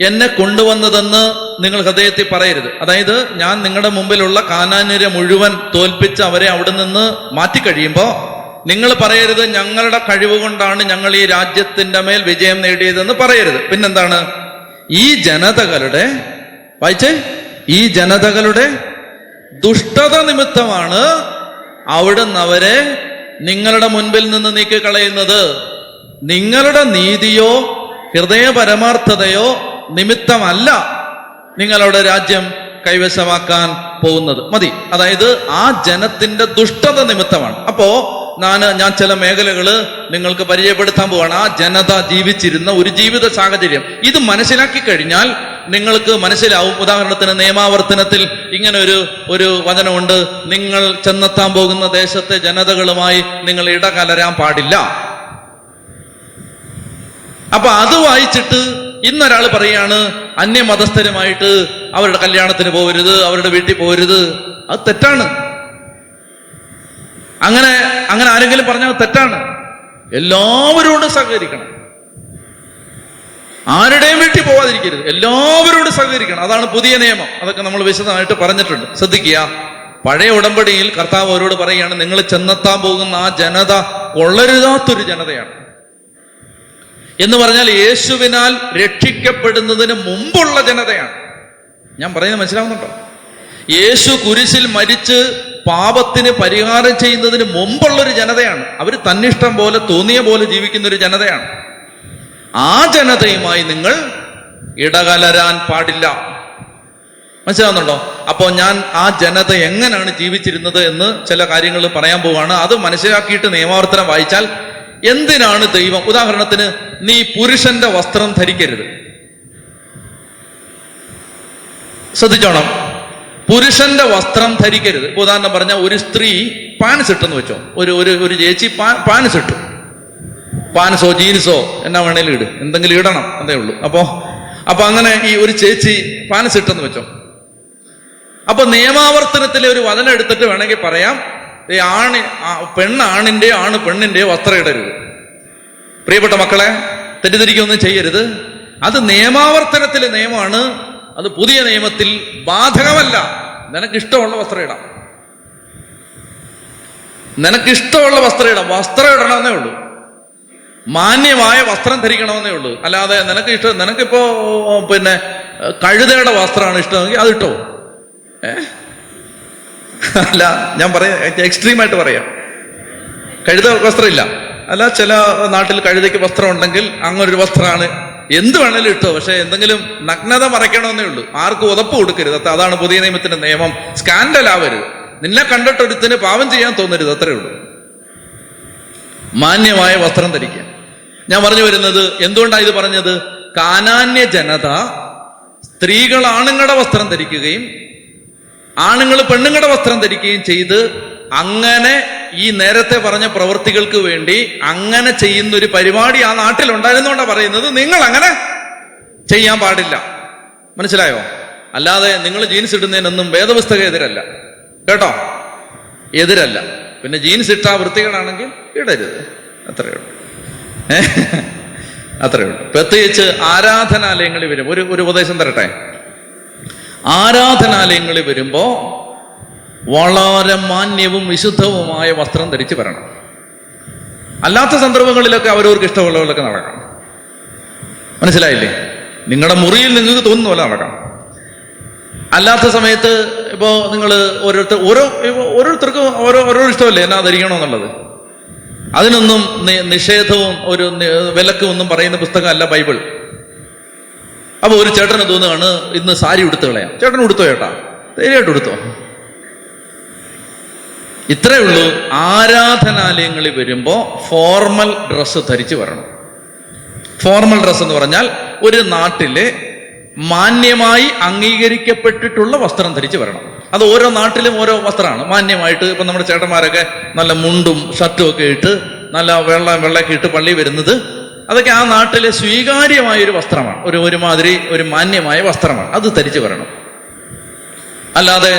എന്നെ കൊണ്ടുവന്നതെന്ന് നിങ്ങൾ ഹൃദയത്തിൽ പറയരുത്. അതായത് ഞാൻ നിങ്ങളുടെ മുമ്പിലുള്ള കാനാന്യരെ മുഴുവൻ തോൽപ്പിച്ച് അവരെ അവിടെ നിന്ന് മാറ്റിക്കഴിയുമ്പോൾ നിങ്ങൾ പറയരുത് ഞങ്ങളുടെ കഴിവ് കൊണ്ടാണ് ഞങ്ങൾ ഈ രാജ്യത്തിന്റെ മേൽ വിജയം നേടിയതെന്ന് പറയരുത്. പിന്നെന്താണ്? ഈ ജനതകളുടെ വായിച്ചേ ഈ ജനതകളുടെ ദുഷ്ടത നിമിത്തമാണ് അവിടുന്ന് അവരെ നിങ്ങളുടെ മുൻപിൽ നിന്ന് നീക്കി കളയുന്നത് നിങ്ങളുടെ നീതിയോ ഹൃദയ പരമാർത്ഥതയോ നിമിത്തമല്ല നിങ്ങളുടെ രാജ്യം കൈവശമാക്കാൻ പോകുന്നത്. മതി. അതായത് ആ ജനത്തിന്റെ ദുഷ്ടത നിമിത്തമാണ്. അപ്പോ ഞാൻ ഞാൻ ചില മേഖലകൾ നിങ്ങൾക്ക് പരിചയപ്പെടുത്താൻ പോവാണ്. ആ ജനത ജീവിച്ചിരുന്ന ഒരു ജീവിത സാഹചര്യം. ഇത് മനസ്സിലാക്കി കഴിഞ്ഞാൽ നിങ്ങൾക്ക് മനസ്സിലാവും. ഉദാഹരണത്തിന് നിയമാവർത്തനത്തിൽ ഇങ്ങനെ ഒരു ഒരു വചനമുണ്ട്. നിങ്ങൾ ചെന്നെത്താൻ പോകുന്ന ദേശത്തെ ജനതകളുമായി നിങ്ങൾ ഇടകലരാൻ പാടില്ല. അപ്പൊ അത് വായിച്ചിട്ട് ഇന്നൊരാൾ പറയാണ് അന്യമതസ്ഥരുമായിട്ട് അവരുടെ കല്യാണത്തിന് പോകരുത് അവരുടെ വീട്ടിൽ പോകരുത് അത് തെറ്റാണ്. അങ്ങനെ അങ്ങനെ ആരെങ്കിലും പറഞ്ഞാൽ തെറ്റാണ്. എല്ലാവരോടും സഹകരിക്കണം. ആരുടെയും വീട്ടിൽ പോവാതിരിക്കരുത്. എല്ലാവരോടും സഹകരിക്കണം. അതാണ് പുതിയ നിയമം. അതൊക്കെ നമ്മൾ വിശദമായിട്ട് പറഞ്ഞിട്ടുണ്ട്. ശ്രദ്ധിക്കുക. പഴയ ഉടമ്പടിയിൽ കർത്താവ് അവരോട് പറയുകയാണ് നിങ്ങൾ ചെന്നെത്താൻ പോകുന്ന ആ ജനത കൊള്ളരുതാത്തൊരു ജനതയാണ്. എന്ന് പറഞ്ഞാൽ യേശുവിനാൽ രക്ഷിക്കപ്പെടുന്നതിന് മുമ്പുള്ള ജനതയാണ്. ഞാൻ പറയുന്നത് മനസ്സിലാവുന്നുണ്ടോ? യേശു കുരിശിൽ മരിച്ച് പാപത്തിന് പരിഹാരം ചെയ്യുന്നതിന് മുമ്പുള്ള ഒരു ജനതയാണ്. അവർ തന്നിഷ്ടം പോലെ തോന്നിയ പോലെ ജീവിക്കുന്ന ഒരു ജനതയാണ്. ആ ജനതയുമായി നിങ്ങൾ ഇടകലരാൻ പാടില്ല. മനസ്സിലാവുന്നുണ്ടോ? അപ്പോൾ ഞാൻ ആ ജനത എങ്ങനെയാണ് ജീവിച്ചിരുന്നത് എന്ന് ചില കാര്യങ്ങൾ പറയാൻ പോവാണ്. അത് മനസ്സിലാക്കിയിട്ട് നിയമാവർത്തനം വായിച്ചാൽ എന്തിനാണ് ദൈവം? ഉദാഹരണത്തിന് നീ പുരുഷന്റെ വസ്ത്രം ധരിക്കരുത്. ശ്രദ്ധിച്ചോണം. പുരുഷന്റെ വസ്ത്രം ധരിക്കരുത്. ഇപ്പൊ ഉദാഹരണം പറഞ്ഞ ഒരു സ്ത്രീ പാൻസ് ഇട്ടെന്ന് വെച്ചോ. ഒരു ഒരു ഒരു ചേച്ചി പാൻസ് ഇട്ടു. പാൻസോ ജീൻസോ എന്നാ വേണേലും ഇട്. എന്തെങ്കിലും ഇടണം അതേ ഉള്ളൂ. അപ്പോ അപ്പൊ അങ്ങനെ ഈ ഒരു ചേച്ചി പാൻസ് ഇട്ടെന്ന് വെച്ചോ. അപ്പൊ നിയമാവർത്തനത്തിലെ ഒരു വചനം എടുത്തിട്ട് വേണമെങ്കിൽ പറയാം. ആണ് പെണ്ണാണിന്റെയോ ആണ് പെണ്ണിന്റെയോ വസ്ത്രം ഇടരുത്. പ്രിയപ്പെട്ട മക്കളെ തെറ്റിദ്ധരിക്കൊന്നും ചെയ്യരുത്. അത് നിയമാവർത്തനത്തിലെ നിയമമാണ്. അത് പുതിയ നിയമത്തിൽ ബാധകമല്ല. നിനക്ക് ഇഷ്ടമുള്ള വസ്ത്രം ഇടാം. നിനക്കിഷ്ടമുള്ള വസ്ത്രം ഇടാം. വസ്ത്രം ഇടണമെന്നേ ഉള്ളൂ. മാന്യമായ വസ്ത്രം ധരിക്കണമെന്നേ ഉള്ളൂ. അല്ലാതെ നിനക്ക് ഇഷ്ടം നിനക്കിപ്പോ പിന്നെ കഴുതയുടെ വസ്ത്രമാണ് ഇഷ്ടമെങ്കിൽ അത് ഇട്ടോ? ഏ? അല്ല ഞാൻ പറയാം എക്സ്ട്രീമായിട്ട് പറയാം. കഴുത വസ്ത്രമില്ല. അല്ല ചില നാട്ടിൽ കഴുതയ്ക്ക് വസ്ത്രം ഉണ്ടെങ്കിൽ അങ്ങനൊരു വസ്ത്രമാണ് എന്ത് വേണേലും ഇട്ടോ പക്ഷെ എന്തെങ്കിലും നഗ്നത മറയ്ക്കണമെന്നേ ഉള്ളൂ. ആർക്കും ഉതപ്പ് കൊടുക്കരുത്. അത്ര അതാണ് പുതിയ നിയമത്തിന്റെ നിയമം. സ്കാൻഡൽ ആവരുത് നിന്നെ കണ്ടിട്ട് ഒരുത്തിന് പാവം ചെയ്യാൻ തോന്നരുത് അത്രേ ഉള്ളൂ. മാന്യമായ വസ്ത്രം ധരിക്കുക ഞാൻ പറഞ്ഞു വരുന്നത് എന്തുകൊണ്ടാണ് ഇത് പറഞ്ഞത്? കാനാന്യ ജനത സ്ത്രീകൾ ആണുങ്ങളുടെ വസ്ത്രം ധരിക്കുകയും ആണുങ്ങൾ പെണ്ണുങ്ങളുടെ വസ്ത്രം ധരിക്കുകയും ചെയ്ത് അങ്ങനെ ഈ നേരത്തെ പറഞ്ഞ പ്രവൃത്തികൾക്ക് വേണ്ടി അങ്ങനെ ചെയ്യുന്ന ഒരു പരിപാടി ആ നാട്ടിൽ ഉണ്ടായിരുന്നോണ്ടാ പറയുന്നത്. നിങ്ങൾ അങ്ങനെ ചെയ്യാൻ പാടില്ല. മനസ്സിലായോ? അല്ലാതെ നിങ്ങൾ ജീൻസ് ഇടുന്നതിനൊന്നും വേദപുസ്തകം എതിരല്ല. കേട്ടോ? എതിരല്ല. പിന്നെ ജീൻസ് ഇട്ടാ വൃത്തികളാണെങ്കിൽ ഇടരുത്. അത്രയേ ഉള്ളൂ. അത്രയേ ഉള്ളൂ. പ്രത്യേകിച്ച് ആരാധനാലയങ്ങളിൽ വരും. ഒരു ഒരു ഉപദേശം തരട്ടെ. ആരാധനാലയങ്ങളിൽ വരുമ്പോ വളരെ മാന്യവും വിശുദ്ധവുമായ വസ്ത്രം ധരിച്ച് വരണം. അല്ലാത്ത സന്ദർഭങ്ങളിലൊക്കെ അവരവർക്ക് ഇഷ്ടമുള്ളവരൊക്കെ നടക്കണം. മനസ്സിലായില്ലേ? നിങ്ങളുടെ മുറിയിൽ നിങ്ങൾക്ക് തോന്നുന്ന പോലെ നടക്കണം. അല്ലാത്ത സമയത്ത് ഇപ്പോൾ നിങ്ങൾ ഓരോരുത്തർ ഓരോ ഓരോരുത്തർക്കും ഓരോ ഓരോ ഇഷ്ടമല്ലേ? എന്നാ ധരിക്കണമെന്നുള്ളത് അതിനൊന്നും നിഷേധവും ഒരു വിലക്കും ഒന്നും പറയുന്ന പുസ്തകമല്ല ബൈബിൾ. അപ്പോൾ ഒരു ചേട്ടന് തോന്നുകയാണ് ഇന്ന് സാരി ഉടുത്തു കളയാം. ചേട്ടൻ ഉടുത്തോ ചേട്ടാ? ധൈര്യമായിട്ട് ഉടുത്തോ. ഇത്രേ ഉള്ളൂ. ആരാധനാലയങ്ങളിൽ വരുമ്പോൾ ഫോർമൽ ഡ്രസ്സ് ധരിച്ചു വരണം. ഫോർമൽ ഡ്രസ്സ് എന്ന് പറഞ്ഞാൽ ഒരു നാട്ടിലെ മാന്യമായി അംഗീകരിക്കപ്പെട്ടിട്ടുള്ള വസ്ത്രം ധരിച്ചു വരണം. അത് ഓരോ നാട്ടിലും ഓരോ വസ്ത്രമാണ്. മാന്യമായിട്ട് ഇപ്പം നമ്മുടെ ചേട്ടന്മാരൊക്കെ നല്ല മുണ്ടും ഷർട്ടും ഒക്കെ ഇട്ട് നല്ല വെള്ളം വെള്ളമൊക്കെ ഇട്ട് പള്ളി വരുന്നത് അതൊക്കെ ആ നാട്ടിലെ സ്വീകാര്യമായ ഒരു വസ്ത്രമാണ്. ഒരു ഒരുമാതിരി ഒരു മാന്യമായ വസ്ത്രമാണ്. അത് ധരിച്ചു വരണം. അല്ലാതെ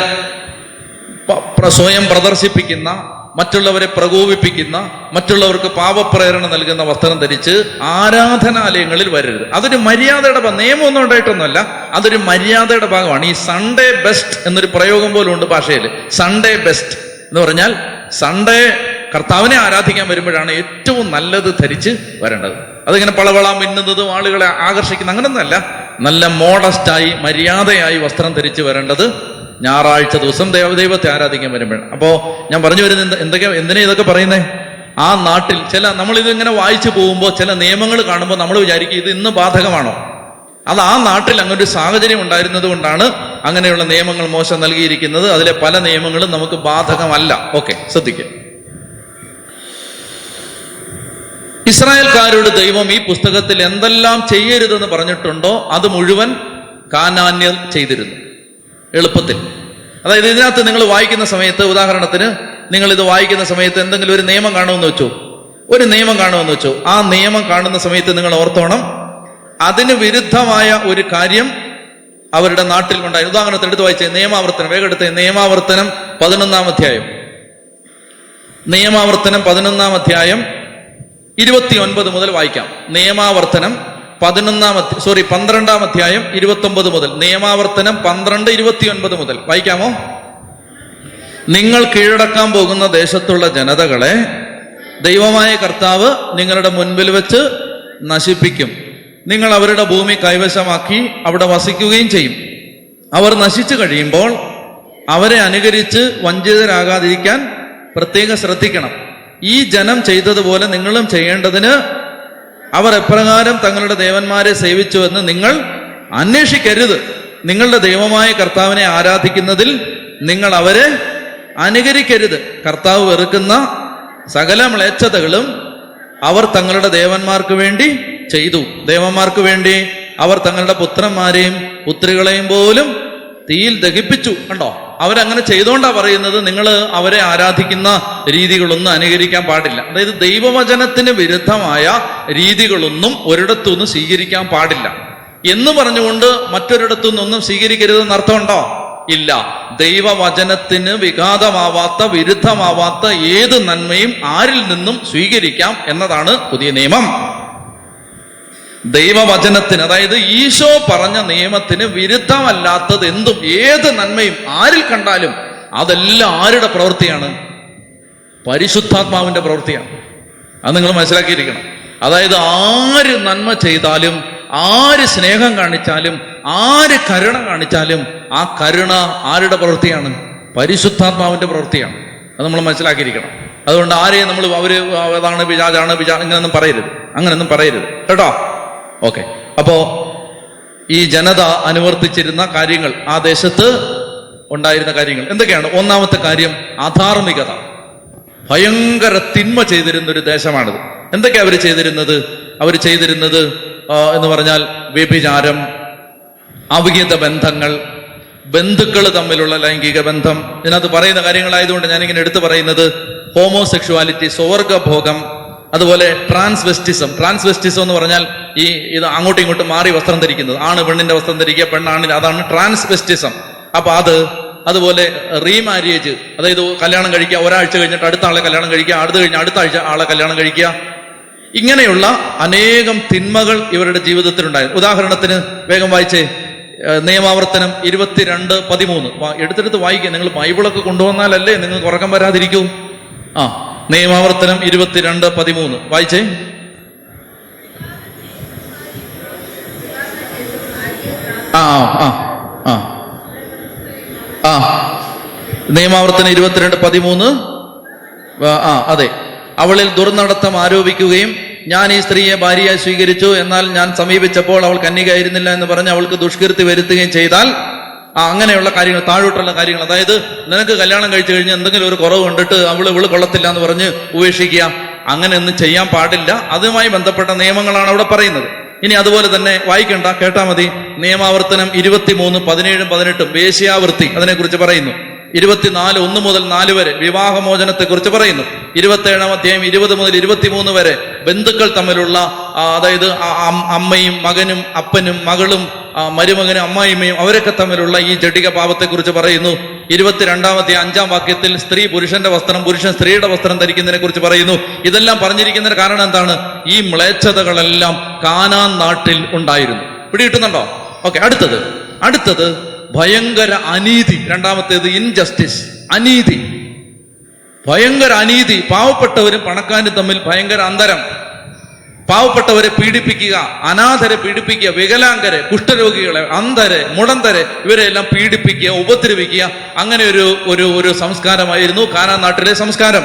സ്വയം പ്രദർശിപ്പിക്കുന്ന മറ്റുള്ളവരെ പ്രകോപിപ്പിക്കുന്ന മറ്റുള്ളവർക്ക് പാപപ്രേരണ നൽകുന്ന വസ്ത്രം ധരിച്ച് ആരാധനാലയങ്ങളിൽ വരരുത്. അതൊരു മര്യാദയുടെ ഭാഗം. നിയമമൊന്നും ഉണ്ടായിട്ടൊന്നുമല്ല. അതൊരു മര്യാദയുടെ ഭാഗമാണ്. ഈ സൺഡേ ബെസ്റ്റ് എന്നൊരു പ്രയോഗം പോലും ഉണ്ട് ഭാഷയിൽ. സൺഡേ ബെസ്റ്റ് എന്ന് പറഞ്ഞാൽ സൺഡേ കർത്താവിനെ ആരാധിക്കാൻ വരുമ്പോഴാണ് ഏറ്റവും നല്ലത് ധരിച്ച് വരേണ്ടത്. അതിങ്ങനെ പളവള മിന്നുന്നതും ആളുകളെ ആകർഷിക്കുന്ന അങ്ങനൊന്നല്ല നല്ല മോഡസ്റ്റായി മര്യാദയായി വസ്ത്രം ധരിച്ച് വരേണ്ടത് ഞായറാഴ്ച ദിവസം ദേവദൈവത്തെ ആരാധിക്കാൻ വരുമ്പോൾ അപ്പോ ഞാൻ പറഞ്ഞു വരുന്നത് എന്ത് എന്തൊക്കെ എന്തിനാ ഇതൊക്കെ പറയുന്നേ? ആ നാട്ടിൽ ചില നമ്മൾ ഇതിങ്ങനെ വായിച്ചു പോകുമ്പോൾ ചില നിയമങ്ങൾ കാണുമ്പോൾ നമ്മൾ വിചാരിക്കും ഇത് ഇന്ന് ബാധകമാണോ? അത് ആ നാട്ടിൽ അങ്ങനെ ഒരു സാഹചര്യം ഉണ്ടായിരുന്നത് കൊണ്ടാണ് അങ്ങനെയുള്ള നിയമങ്ങൾ മോശം നൽകിയിരിക്കുന്നത്. അതിലെ പല നിയമങ്ങളും നമുക്ക് ബാധകമല്ല. ഓക്കെ ശ്രദ്ധിക്കുക ഇസ്രായേൽക്കാരോട് ദൈവം ഈ പുസ്തകത്തിൽ എന്തെല്ലാം ചെയ്യരുതെന്ന് പറഞ്ഞിട്ടുണ്ടോ? അത് മുഴുവൻ കാനാന്യർ ചെയ്തിരുന്നു. എളുപ്പത്തിൽ. അതായത് ഇതിനകത്ത് നിങ്ങൾ വായിക്കുന്ന സമയത്ത് ഉദാഹരണത്തിന് നിങ്ങൾ ഇത് വായിക്കുന്ന സമയത്ത് എന്തെങ്കിലും ഒരു നിയമം കാണുമെന്ന് വെച്ചു. ഒരു നിയമം കാണുമെന്ന് വെച്ചു. ആ നിയമം കാണുന്ന സമയത്ത് നിങ്ങൾ ഓർത്തോണം അതിന് വിരുദ്ധമായ ഒരു കാര്യം അവരുടെ നാട്ടിൽ ഉണ്ടായി. ഉദാഹരണത്തിന് എടുത്ത് വായിച്ചേ നിയമാവർത്തനം. വേഗം എടുത്തേ നിയമാവർത്തനം പതിനൊന്നാം അധ്യായം. നിയമാവർത്തനം പതിനൊന്നാം അധ്യായം ഇരുപത്തി ഒൻപത് മുതൽ വായിക്കാം. നിയമാവർത്തനം പതിനൊന്നാം സോറി പന്ത്രണ്ടാം അധ്യായം ഇരുപത്തി ഒമ്പത് മുതൽ. നിയമാവർത്തനം പന്ത്രണ്ട് ഇരുപത്തി ഒൻപത് മുതൽ. വായിക്കാമോ? നിങ്ങൾ കീഴടക്കാൻ പോകുന്ന ദേശത്തുള്ള ജനതകളെ ദൈവമായ കർത്താവ് നിങ്ങളുടെ മുൻപിൽ വെച്ച് നശിപ്പിക്കും. നിങ്ങൾ അവരുടെ ഭൂമി കൈവശമാക്കി അവിടെ വസിക്കുകയും ചെയ്യും. അവർ നശിച്ചു കഴിയുമ്പോൾ അവരെ അനുകരിച്ച് വഞ്ചിതരാകാതിരിക്കാൻ പ്രത്യേകം ശ്രദ്ധിക്കണം. ഈ ജനം ചെയ്തതുപോലെ നിങ്ങളും ചെയ്യേണ്ടതിന് അവർ എപ്രകാരം തങ്ങളുടെ ദേവന്മാരെ സേവിച്ചുവെന്ന് നിങ്ങൾ അന്വേഷിക്കരുത്. നിങ്ങളുടെ ദൈവമായ കർത്താവിനെ ആരാധിക്കുന്നതിൽ നിങ്ങൾ അവരെ അനുകരിക്കരുത്. കർത്താവ് വെറുക്കുന്ന സകല മ്ലേച്ഛതകളും അവർ തങ്ങളുടെ ദേവന്മാർക്ക് വേണ്ടി ചെയ്തു. ദേവന്മാർക്ക് വേണ്ടി അവർ തങ്ങളുടെ പുത്രന്മാരെയും പുത്രികളെയും പോലും തീയിൽ ദഹിപ്പിച്ചു. കണ്ടോ? അവരങ്ങനെ ചെയ്തോണ്ടാ പറയുന്നത് നിങ്ങൾ അവരെ ആരാധിക്കുന്ന രീതികളൊന്നും അനുകരിക്കാൻ പാടില്ല. അതായത് ദൈവവചനത്തിന് വിരുദ്ധമായ രീതികളൊന്നും ഒരിടത്തുനിന്ന് സ്വീകരിക്കാൻ പാടില്ല. എന്ന് പറഞ്ഞുകൊണ്ട് മറ്റൊരിടത്തു നിന്നൊന്നും സ്വീകരിക്കരുതെന്ന് അർത്ഥമുണ്ടോ? ഇല്ല. ദൈവവചനത്തിന് വിഘാതമാവാത്ത വിരുദ്ധമാവാത്ത ഏത് നന്മയും ആരിൽ നിന്നും സ്വീകരിക്കാം എന്നതാണ് പുതിയ നിയമം. ദൈവവചനത്തിന് അതായത് ഈശോ പറഞ്ഞ നിയമത്തിന് വിരുദ്ധമല്ലാത്തത് എന്തും ഏത് നന്മയും ആരിൽ കണ്ടാലും അതെല്ലാം ആരുടെ പ്രവൃത്തിയാണ്? പരിശുദ്ധാത്മാവിന്റെ പ്രവൃത്തിയാണ്. അത് നിങ്ങൾ മനസ്സിലാക്കിയിരിക്കണം. അതായത് ആര് നന്മ ചെയ്താലും ആര് സ്നേഹം കാണിച്ചാലും ആര് കരുണ കാണിച്ചാലും ആ കരുണ ആരുടെ പ്രവൃത്തിയാണ്? പരിശുദ്ധാത്മാവിന്റെ പ്രവൃത്തിയാണ്. അത് നമ്മൾ മനസ്സിലാക്കിയിരിക്കണം. അതുകൊണ്ട് ആരെയും നമ്മൾ അവർ അതാണ് പിജാജാണ് പിജാ ഇങ്ങനൊന്നും പറയരുത്. അങ്ങനെയൊന്നും പറയരുത്. കേട്ടോ? ഓക്കെ. അപ്പോ ഈ ജനത അനുവർത്തിച്ചിരുന്ന കാര്യങ്ങൾ ആ ദേശത്ത് ഉണ്ടായിരുന്ന കാര്യങ്ങൾ എന്തൊക്കെയാണ്? ഒന്നാമത്തെ കാര്യം അധാർമികത ഭയങ്കര തിന്മ ചെയ്തിരുന്ന ഒരു ദേശമാണിത്. എന്തൊക്കെയാ അവർ ചെയ്തിരുന്നത്? അവർ ചെയ്തിരുന്നത് എന്ന് പറഞ്ഞാൽ വ്യഭിചാരം അവിഹിത ബന്ധങ്ങൾ ബന്ധുക്കൾ തമ്മിലുള്ള ലൈംഗിക ബന്ധം. ഇതിനകത്ത് പറയുന്ന കാര്യങ്ങളായതുകൊണ്ട് ഞാനിങ്ങനെ എടുത്തു പറയുന്നത് ഹോമോസെക്ഷുവാലിറ്റി സ്വർഗഭോഗം അതുപോലെ ട്രാൻസ്വെസ്റ്റിസം. ട്രാൻസ്വെസ്റ്റിസം എന്ന് പറഞ്ഞാൽ ഈ ഇത് അങ്ങോട്ടും ഇങ്ങോട്ടും മാറി വസ്ത്രം ധരിക്കുന്നത്. ആണ് പെണ്ണിന്റെ വസ്ത്രം ധരിക്കുക പെണ്ണാണ് അതാണ് ട്രാൻസ്വെസ്റ്റിസം. അപ്പൊ അത് അതുപോലെ റീമാരിയേജ് അതായത് കല്യാണം കഴിക്കുക ഒരാഴ്ച കഴിഞ്ഞിട്ട് അടുത്ത ആളെ കല്യാണം കഴിക്കുക അടുത്ത കഴിഞ്ഞ അടുത്ത ആഴ്ച ആളെ കല്യാണം കഴിക്കുക. ഇങ്ങനെയുള്ള അനേകം തിന്മകൾ ഇവരുടെ ജീവിതത്തിൽ ജീവിതത്തിലുണ്ടായിരുന്നു ഉദാഹരണത്തിന് വേഗം വായിച്ചേ നിയമാവർത്തനം ഇരുപത്തിരണ്ട് പതിമൂന്ന്. എടുത്തെടുത്ത് വായിക്കുക നിങ്ങൾ ബൈബിളൊക്കെ കൊണ്ടുവന്നാലല്ലേ നിങ്ങൾക്ക് ഉറക്കം വരാതിരിക്കൂ. ആ നിയമാവർത്തനം ഇരുപത്തിരണ്ട് പതിമൂന്ന്. വായിച്ചേ. ആ ആ ആ. നിയമാവർത്തനം ഇരുപത്തിരണ്ട് പതിമൂന്ന്. ആ, അതെ. അവളിൽ ദുർനടത്തം ആരോപിക്കുകയും ഞാൻ ഈ സ്ത്രീയെ ഭാര്യയായി സ്വീകരിച്ചു എന്നാൽ ഞാൻ സമീപിച്ചപ്പോൾ അവൾ കന്യകയായിരുന്നില്ല എന്ന് പറഞ്ഞ് അവൾക്ക് ദുഷ്കീർത്തി വരുത്തുകയും ചെയ്താൽ ആ അങ്ങനെയുള്ള കാര്യങ്ങൾ താഴോട്ടുള്ള കാര്യങ്ങൾ. അതായത് നിനക്ക് കല്യാണം കഴിച്ചു കഴിഞ്ഞാൽ എന്തെങ്കിലും ഒരു കുറവ് കണ്ടിട്ട് അവൾ ഇവൾ കൊള്ളത്തില്ല എന്ന് പറഞ്ഞ് ഉപേക്ഷിക്കുക. അങ്ങനെ ഒന്നും ചെയ്യാൻ പാടില്ല. അതുമായി ബന്ധപ്പെട്ട നിയമങ്ങളാണ് അവിടെ പറയുന്നത്. ഇനി അതുപോലെ തന്നെ വായിക്കണ്ട കേട്ടാ മതി. നിയമാവർത്തനം ഇരുപത്തിമൂന്ന് പതിനേഴും പതിനെട്ടും വേശ്യാവൃത്തി അതിനെക്കുറിച്ച് പറയുന്നു. ഇരുപത്തിനാല് ഒന്ന് മുതൽ നാല് വരെ വിവാഹമോചനത്തെ കുറിച്ച് പറയുന്നു. ഇരുപത്തേഴാം അധ്യായം ഇരുപത് മുതൽ ഇരുപത്തിമൂന്ന് വരെ ബന്ധുക്കൾ തമ്മിലുള്ള അതായത് അമ്മയും മകനും അപ്പനും മകളും മരുമകനും അമ്മായിമ്മയും അവരൊക്കെ തമ്മിലുള്ള ഈ ജടിക പാപത്തെ കുറിച്ച് പറയുന്നു. ഇരുപത്തിരണ്ടാമത്തെ അഞ്ചാം വാക്യത്തിൽ സ്ത്രീ പുരുഷന്റെ വസ്ത്രം പുരുഷൻ സ്ത്രീയുടെ വസ്ത്രം ധരിക്കുന്നതിനെ കുറിച്ച് പറയുന്നു. ഇതെല്ലാം പറഞ്ഞിരിക്കുന്നതിന് കാരണം എന്താണ്? ഈ മ്ലേച്ഛതകളെല്ലാം കാനാൻ നാട്ടിൽ ഉണ്ടായിരുന്നു. പിടി കിട്ടുന്നുണ്ടോ ഓക്കെ അടുത്തത്. അടുത്തത് ഭയങ്കര അനീതി. രണ്ടാമത്തേത് ഇൻജസ്റ്റിസ് അനീതി. ഭയങ്കര അനീതി. പാവപ്പെട്ടവരും പണക്കാരും തമ്മിൽ ഭയങ്കര അന്തരം. പാവപ്പെട്ടവരെ പീഡിപ്പിക്കുക അനാഥരെ പീഡിപ്പിക്കുക വികലാംഗരെ കുഷ്ഠരോഗികളെ അന്ധരെ മുടന്തരെ ഇവരെല്ലാം പീഡിപ്പിക്കുക ഉപദ്രവിക്കുക. അങ്ങനെ ഒരു ഒരു ഒരു സംസ്കാരമായിരുന്നു കാനാ നാട്ടിലെ സംസ്കാരം.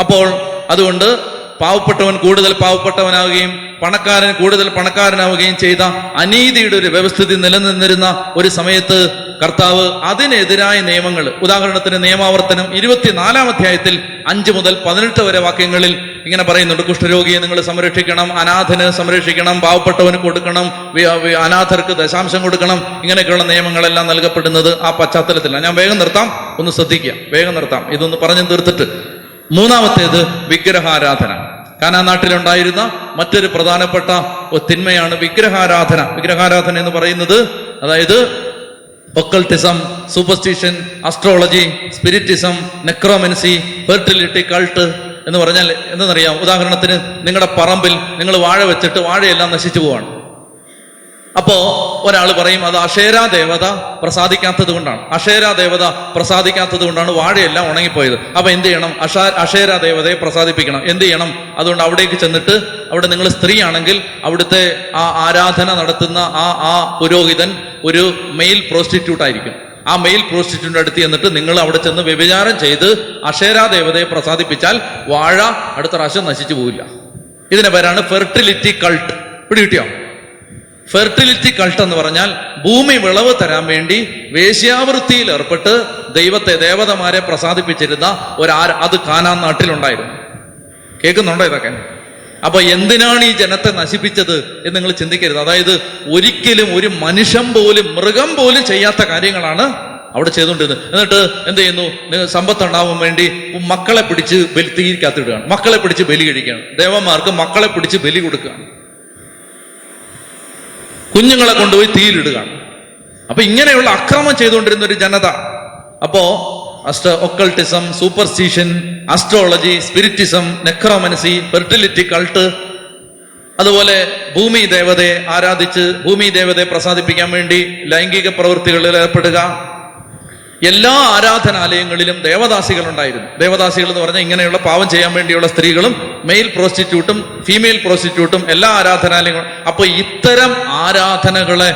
അപ്പോൾ അതുകൊണ്ട് പാവപ്പെട്ടവൻ കൂടുതൽ പാവപ്പെട്ടവനാവുകയും പണക്കാരൻ കൂടുതൽ പണക്കാരനാവുകയും ചെയ്ത അനീതിയുടെ ഒരു വ്യവസ്ഥിതി നിലനിന്നിരുന്ന ഒരു സമയത്ത് കർത്താവ് അതിനെതിരായ നിയമങ്ങൾ ഉദാഹരണത്തിന് നിയമാവർത്തനം ഇരുപത്തിനാലാം അധ്യായത്തിൽ അഞ്ച് മുതൽ പതിനെട്ട് വരെ വാക്യങ്ങളിൽ ഇങ്ങനെ പറയുന്നുണ്ട് കുഷ്ഠരോഗിയെ നിങ്ങൾ സംരക്ഷിക്കണം അനാഥന് സംരക്ഷിക്കണം പാവപ്പെട്ടവന് കൊടുക്കണം അനാഥർക്ക് ദശാംശം കൊടുക്കണം ഇങ്ങനെയൊക്കെയുള്ള നിയമങ്ങളെല്ലാം നൽകപ്പെടുന്നത് ആ പശ്ചാത്തലത്തിലാണ്. ഞാൻ വേഗം നിർത്താം ഒന്ന് ശ്രദ്ധിക്കുക വേഗം നിർത്താം ഇതൊന്ന് പറഞ്ഞു തീർത്തിട്ട്. മൂന്നാമത്തേത് വിഗ്രഹാരാധന. കാനാ നാട്ടിലുണ്ടായിരുന്ന മറ്റൊരു പ്രധാനപ്പെട്ട തിന്മയാണ് വിഗ്രഹാരാധന. വിഗ്രഹാരാധന എന്ന് പറയുന്നത് അതായത് occultism superstition astrology spiritism necromancy fertility cult എന്ന് പറഞ്ഞാൽ എന്തെന്നറിയാം? ഉദാഹരണത്തിന് നിങ്ങളുടെ പറമ്പിൽ നിങ്ങൾ വാഴ വെച്ചിട്ട് വാഴയെല്ലാം നശിച്ചു പോവാണ്. അപ്പോ ഒരാൾ പറയും അത് അഷേര ദേവത പ്രസാദിക്കാത്തത് കൊണ്ടാണ്. അഷേര ദേവത പ്രസാദിക്കാത്തത് കൊണ്ടാണ് വാഴയെല്ലാം ഉണങ്ങിപ്പോയത്. അപ്പൊ എന്ത് ചെയ്യണം? അഷാ അഷേര ദേവതയെ പ്രസാദിപ്പിക്കണം. എന്ത് ചെയ്യണം? അതുകൊണ്ട് അവിടേക്ക് ചെന്നിട്ട് അവിടെ നിങ്ങൾ സ്ത്രീയാണെങ്കിൽ അവിടുത്തെ ആ ആരാധന നടത്തുന്ന ആ ആ പുരോഹിതൻ ഒരു മെയിൽ പ്രോസ്റ്റിറ്റ്യൂട്ട് ആയിരിക്കും. ആ മെയിൽ പ്രോസ്റ്റിറ്റ്യൂട്ടിന്റെ അടുത്ത് ചെന്നിട്ട് നിങ്ങൾ അവിടെ ചെന്ന് വ്യഭിചാരം ചെയ്ത് അഷേരാ ദേവതയെ പ്രസാദിപ്പിച്ചാൽ വാഴ അടുത്ത പ്രാവശ്യം നശിച്ചു പോവില്ല. ഇതിന്റെ പേരാണ് ഫെർട്ടിലിറ്റി കൾട്ട്. പിടികിട്ടിയോ ഫെർട്ടിലിറ്റി കൾട്ട് എന്ന് പറഞ്ഞാൽ ഭൂമി വിളവ് തരാൻ വേണ്ടി വേശ്യാവൃത്തിയിൽ ഏർപ്പെട്ട് ദൈവത്തെ ദേവതമാരെ പ്രസാദിപ്പിച്ചിരുന്ന ഒരാര അത് കാനാൻ നാട്ടിലുണ്ടായിരുന്നു. കേൾക്കുന്നുണ്ടോ ഇതൊക്കെ? അപ്പൊ എന്തിനാണ് ഈ ജനത്തെ നശിപ്പിച്ചത് എന്ന് നിങ്ങൾ ചിന്തിക്കരുത്. അതായത് ഒരിക്കലും ഒരു മനുഷ്യൻ പോലും മൃഗം പോലും ചെയ്യാത്ത കാര്യങ്ങളാണ് അവിടെ ചെയ്തുകൊണ്ടിരുന്നത്. എന്നിട്ട് എന്ത് ചെയ്യുന്നു? സമ്പത്തുണ്ടാവാൻ വേണ്ടി മക്കളെ പിടിച്ച് ബലി തീരിക്കകത്തിടുകയാണ് മക്കളെ പിടിച്ച് ബലി കഴിക്കുകയാണ്. ദേവന്മാർക്ക് മക്കളെ പിടിച്ച് ബലി കൊടുക്കുകയാണ്. കുഞ്ഞുങ്ങളെ കൊണ്ടുപോയി തീയിലിടുകയാണ് അപ്പൊ ഇങ്ങനെയുള്ള അക്രമം ചെയ്തുകൊണ്ടിരുന്ന ഒരു ജനത. അപ്പോ അസ്റ്റ occultism superstition astrology spiritism necromancy fertility cult അതുപോലെ ഭൂമി ദേവതയെ ആരാധിച്ച് ഭൂമി ദേവതയെ പ്രസാദിപ്പിക്കാൻ വേണ്ടി ലൈംഗിക പ്രവൃത്തികളിൽ ഏർപ്പെടുക. എല്ലാ ആരാധനാലയങ്ങളിലും ദേവദാസികൾ ഉണ്ടായിരുന്നു ദേവദാസികൾ എന്ന് പറഞ്ഞാൽ ഇങ്ങനെയുള്ള പാവം ചെയ്യാൻ വേണ്ടിയുള്ള സ്ത്രീകളും മെയിൽ പ്രോസ്റ്റിറ്റ്യൂട്ടും ഫീമെയിൽ പ്രോസ്റ്റിറ്റ്യൂട്ടും എല്ലാ ആരാധനാലയങ്ങളും. അപ്പൊ ഇത്തരം ആരാധനകളെ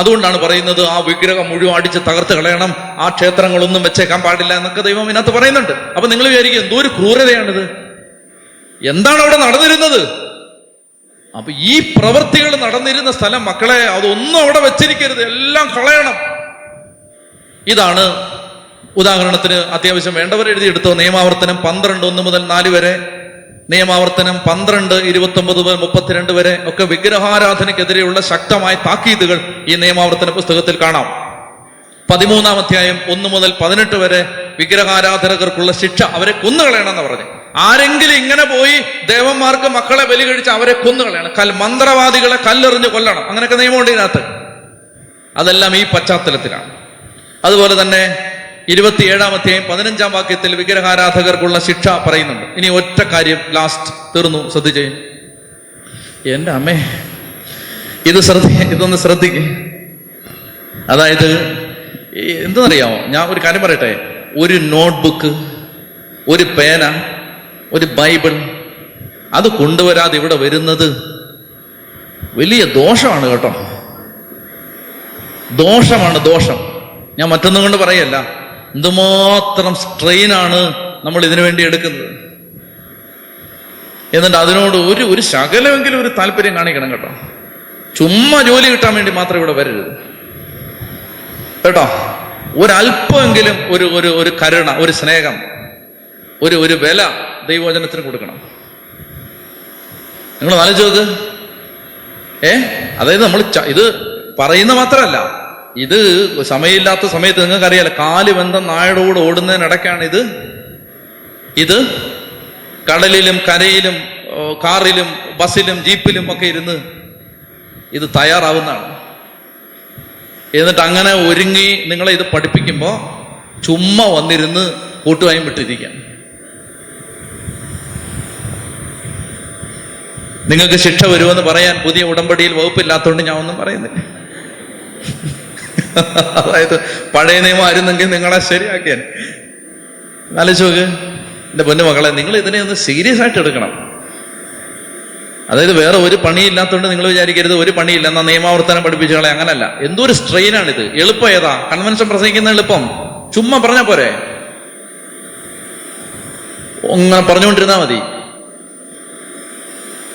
അതുകൊണ്ടാണ് പറയുന്നത് ആ വിഗ്രഹം മുഴുവൻ അടിച്ച് തകർത്ത് കളയണം ആ ക്ഷേത്രങ്ങളൊന്നും വെച്ചേക്കാൻ പാടില്ല എന്നൊക്കെ ദൈവം ഇതിനകത്ത് പറയുന്നുണ്ട്. അപ്പൊ നിങ്ങൾ വിചാരിക്കും എന്തോ ഒരു ക്രൂരതയാണിത്. എന്താണ് അവിടെ നടന്നിരുന്നത്? അപ്പൊ ഈ പ്രവൃത്തികൾ നടന്നിരുന്ന സ്ഥലം മക്കളെ അതൊന്നും അവിടെ വെച്ചിരിക്കരുത്. എല്ലാം കളയണം. ഇതാണ് ഉദാഹരണത്തിന് അത്യാവശ്യം വേണ്ടവർ എഴുതിയെടുത്തോ. നിയമാവർത്തനം പന്ത്രണ്ട് ഒന്ന് മുതൽ നാല് വരെ. നിയമാവർത്തനം പന്ത്രണ്ട് ഇരുപത്തി ഒമ്പത് മുതൽ മുപ്പത്തിരണ്ട് വരെ. ഒക്കെ വിഗ്രഹാരാധനയ്ക്കെതിരെയുള്ള ശക്തമായ താക്കീതുകൾ ഈ നിയമാവർത്തന പുസ്തകത്തിൽ കാണാം. പതിമൂന്നാം അധ്യായം ഒന്ന് മുതൽ പതിനെട്ട് വരെ വിഗ്രഹാരാധകർക്കുള്ള ശിക്ഷ അവരെ കൊന്നുകളയണമെന്ന് പറഞ്ഞു. ആരെങ്കിലും ഇങ്ങനെ പോയി ദേവന്മാർക്ക് മക്കളെ ബലി കഴിച്ച് അവരെ കൊന്നുകളയണം. കൽ മന്ത്രവാദികളെ കല്ലെറിഞ്ഞ് കൊല്ലണം. അങ്ങനെയൊക്കെ നിയമമുണ്ട് ഇതിനകത്ത്. അതെല്ലാം ഈ പശ്ചാത്തലത്തിലാണ്. അതുപോലെ തന്നെ ഇരുപത്തിയേഴാം അധ്യായം പതിനഞ്ചാം വാക്യത്തിൽ വിഗ്രഹാരാധകർക്കുള്ള ശിക്ഷ പറയുന്നുണ്ട്. ഇനി ഒറ്റ കാര്യം ലാസ്റ്റ് തീർന്നു ശ്രദ്ധിച്ചേ. എന്റെ അമ്മേ ഇത് ശ്രദ്ധി ഇതൊന്ന് ശ്രദ്ധിക്കേ. അതായത് എന്തെന്നറിയാമോ? ഞാൻ ഒരു കാര്യം പറയട്ടെ. ഒരു നോട്ട്ബുക്ക് ഒരു പേന ഒരു ബൈബിൾ അത് കൊണ്ടുവരാതെ ഇവിടെ വരുന്നത് വലിയ ദോഷമാണ് കേട്ടോ. ദോഷമാണ് ദോഷം. ഞാൻ മറ്റൊന്നും കൊണ്ട് പറയല്ല. എന്തുമാത്രം സ്ട്രെയിനാണ് നമ്മൾ ഇതിനു വേണ്ടി എടുക്കുന്നത്? എന്നിട്ട് അതിനോട് ഒരു ഒരു ശകലമെങ്കിലും ഒരു താല്പര്യം കാണിക്കണം കേട്ടോ. ചുമ്മാ ജോലി കിട്ടാൻ വേണ്ടി മാത്രം ഇവിടെ വരരുത്. കേട്ടോ? ഒരല്പമെങ്കിലും ഒരു ഒരു ഒരു കരുണ ഒരു സ്നേഹം ഒരു ഒരു വില ദൈവവചനത്തിന് കൊടുക്കണം. നിങ്ങൾ നോക്ക്. ഏ? അതായത് നമ്മൾ ഇത് പറയുന്ന മാത്രമല്ല. ഇത് സമയമില്ലാത്ത സമയത്ത് നിങ്ങൾക്കറിയാലോ കാൽ ബന്ധം നായടോട് ഓടുന്നതിനിടയ്ക്കാണ് ഇത്. ഇത് കടലിലും കരയിലും കാറിലും ബസ്സിലും ജീപ്പിലും ഒക്കെ ഇരുന്ന് ഇത് തയ്യാറാവുന്നതാണ്. എന്നിട്ട് അങ്ങനെ ഒരുങ്ങി നിങ്ങളെ ഇത് പഠിപ്പിക്കുമ്പോൾ ചുമ്മാ വന്നിരുന്ന് കൂട്ടുവായും വിട്ടിരിക്കാം നിങ്ങൾക്ക് ശിക്ഷ വരുമെന്ന് പറയാൻ പുതിയ ഉടമ്പടിയിൽ വകുപ്പില്ലാത്തതുകൊണ്ട് ഞാൻ ഒന്നും പറയുന്നില്ല. അതായത് പഴയ നിയമം ആയിരുന്നെങ്കിൽ നിങ്ങളെ ശരിയാക്കിയാൻ. ആലോചിച്ച് നോക്ക്. എന്റെ പൊന്നു മക്കളെ നിങ്ങൾ ഇതിനെ ഒന്ന് സീരിയസ് ആയിട്ട് എടുക്കണം. അതായത് വേറെ ഒരു പണിയില്ലാത്തതുകൊണ്ട് നിങ്ങൾ വിചാരിക്കരുത്. ഒരു പണിയില്ല എന്നാ നിയമാവർത്തനം പഠിപ്പിച്ചുകളെ അങ്ങനല്ല. എന്തോ ഒരു സ്ട്രെയിനാണിത് എളുപ്പം ഏതാ കൺവെൻഷൻ പ്രസംഗിക്കുന്ന എളുപ്പം. ചുമ്മാ പറഞ്ഞ പോരെ? അങ്ങനെ പറഞ്ഞുകൊണ്ടിരുന്നാ മതി.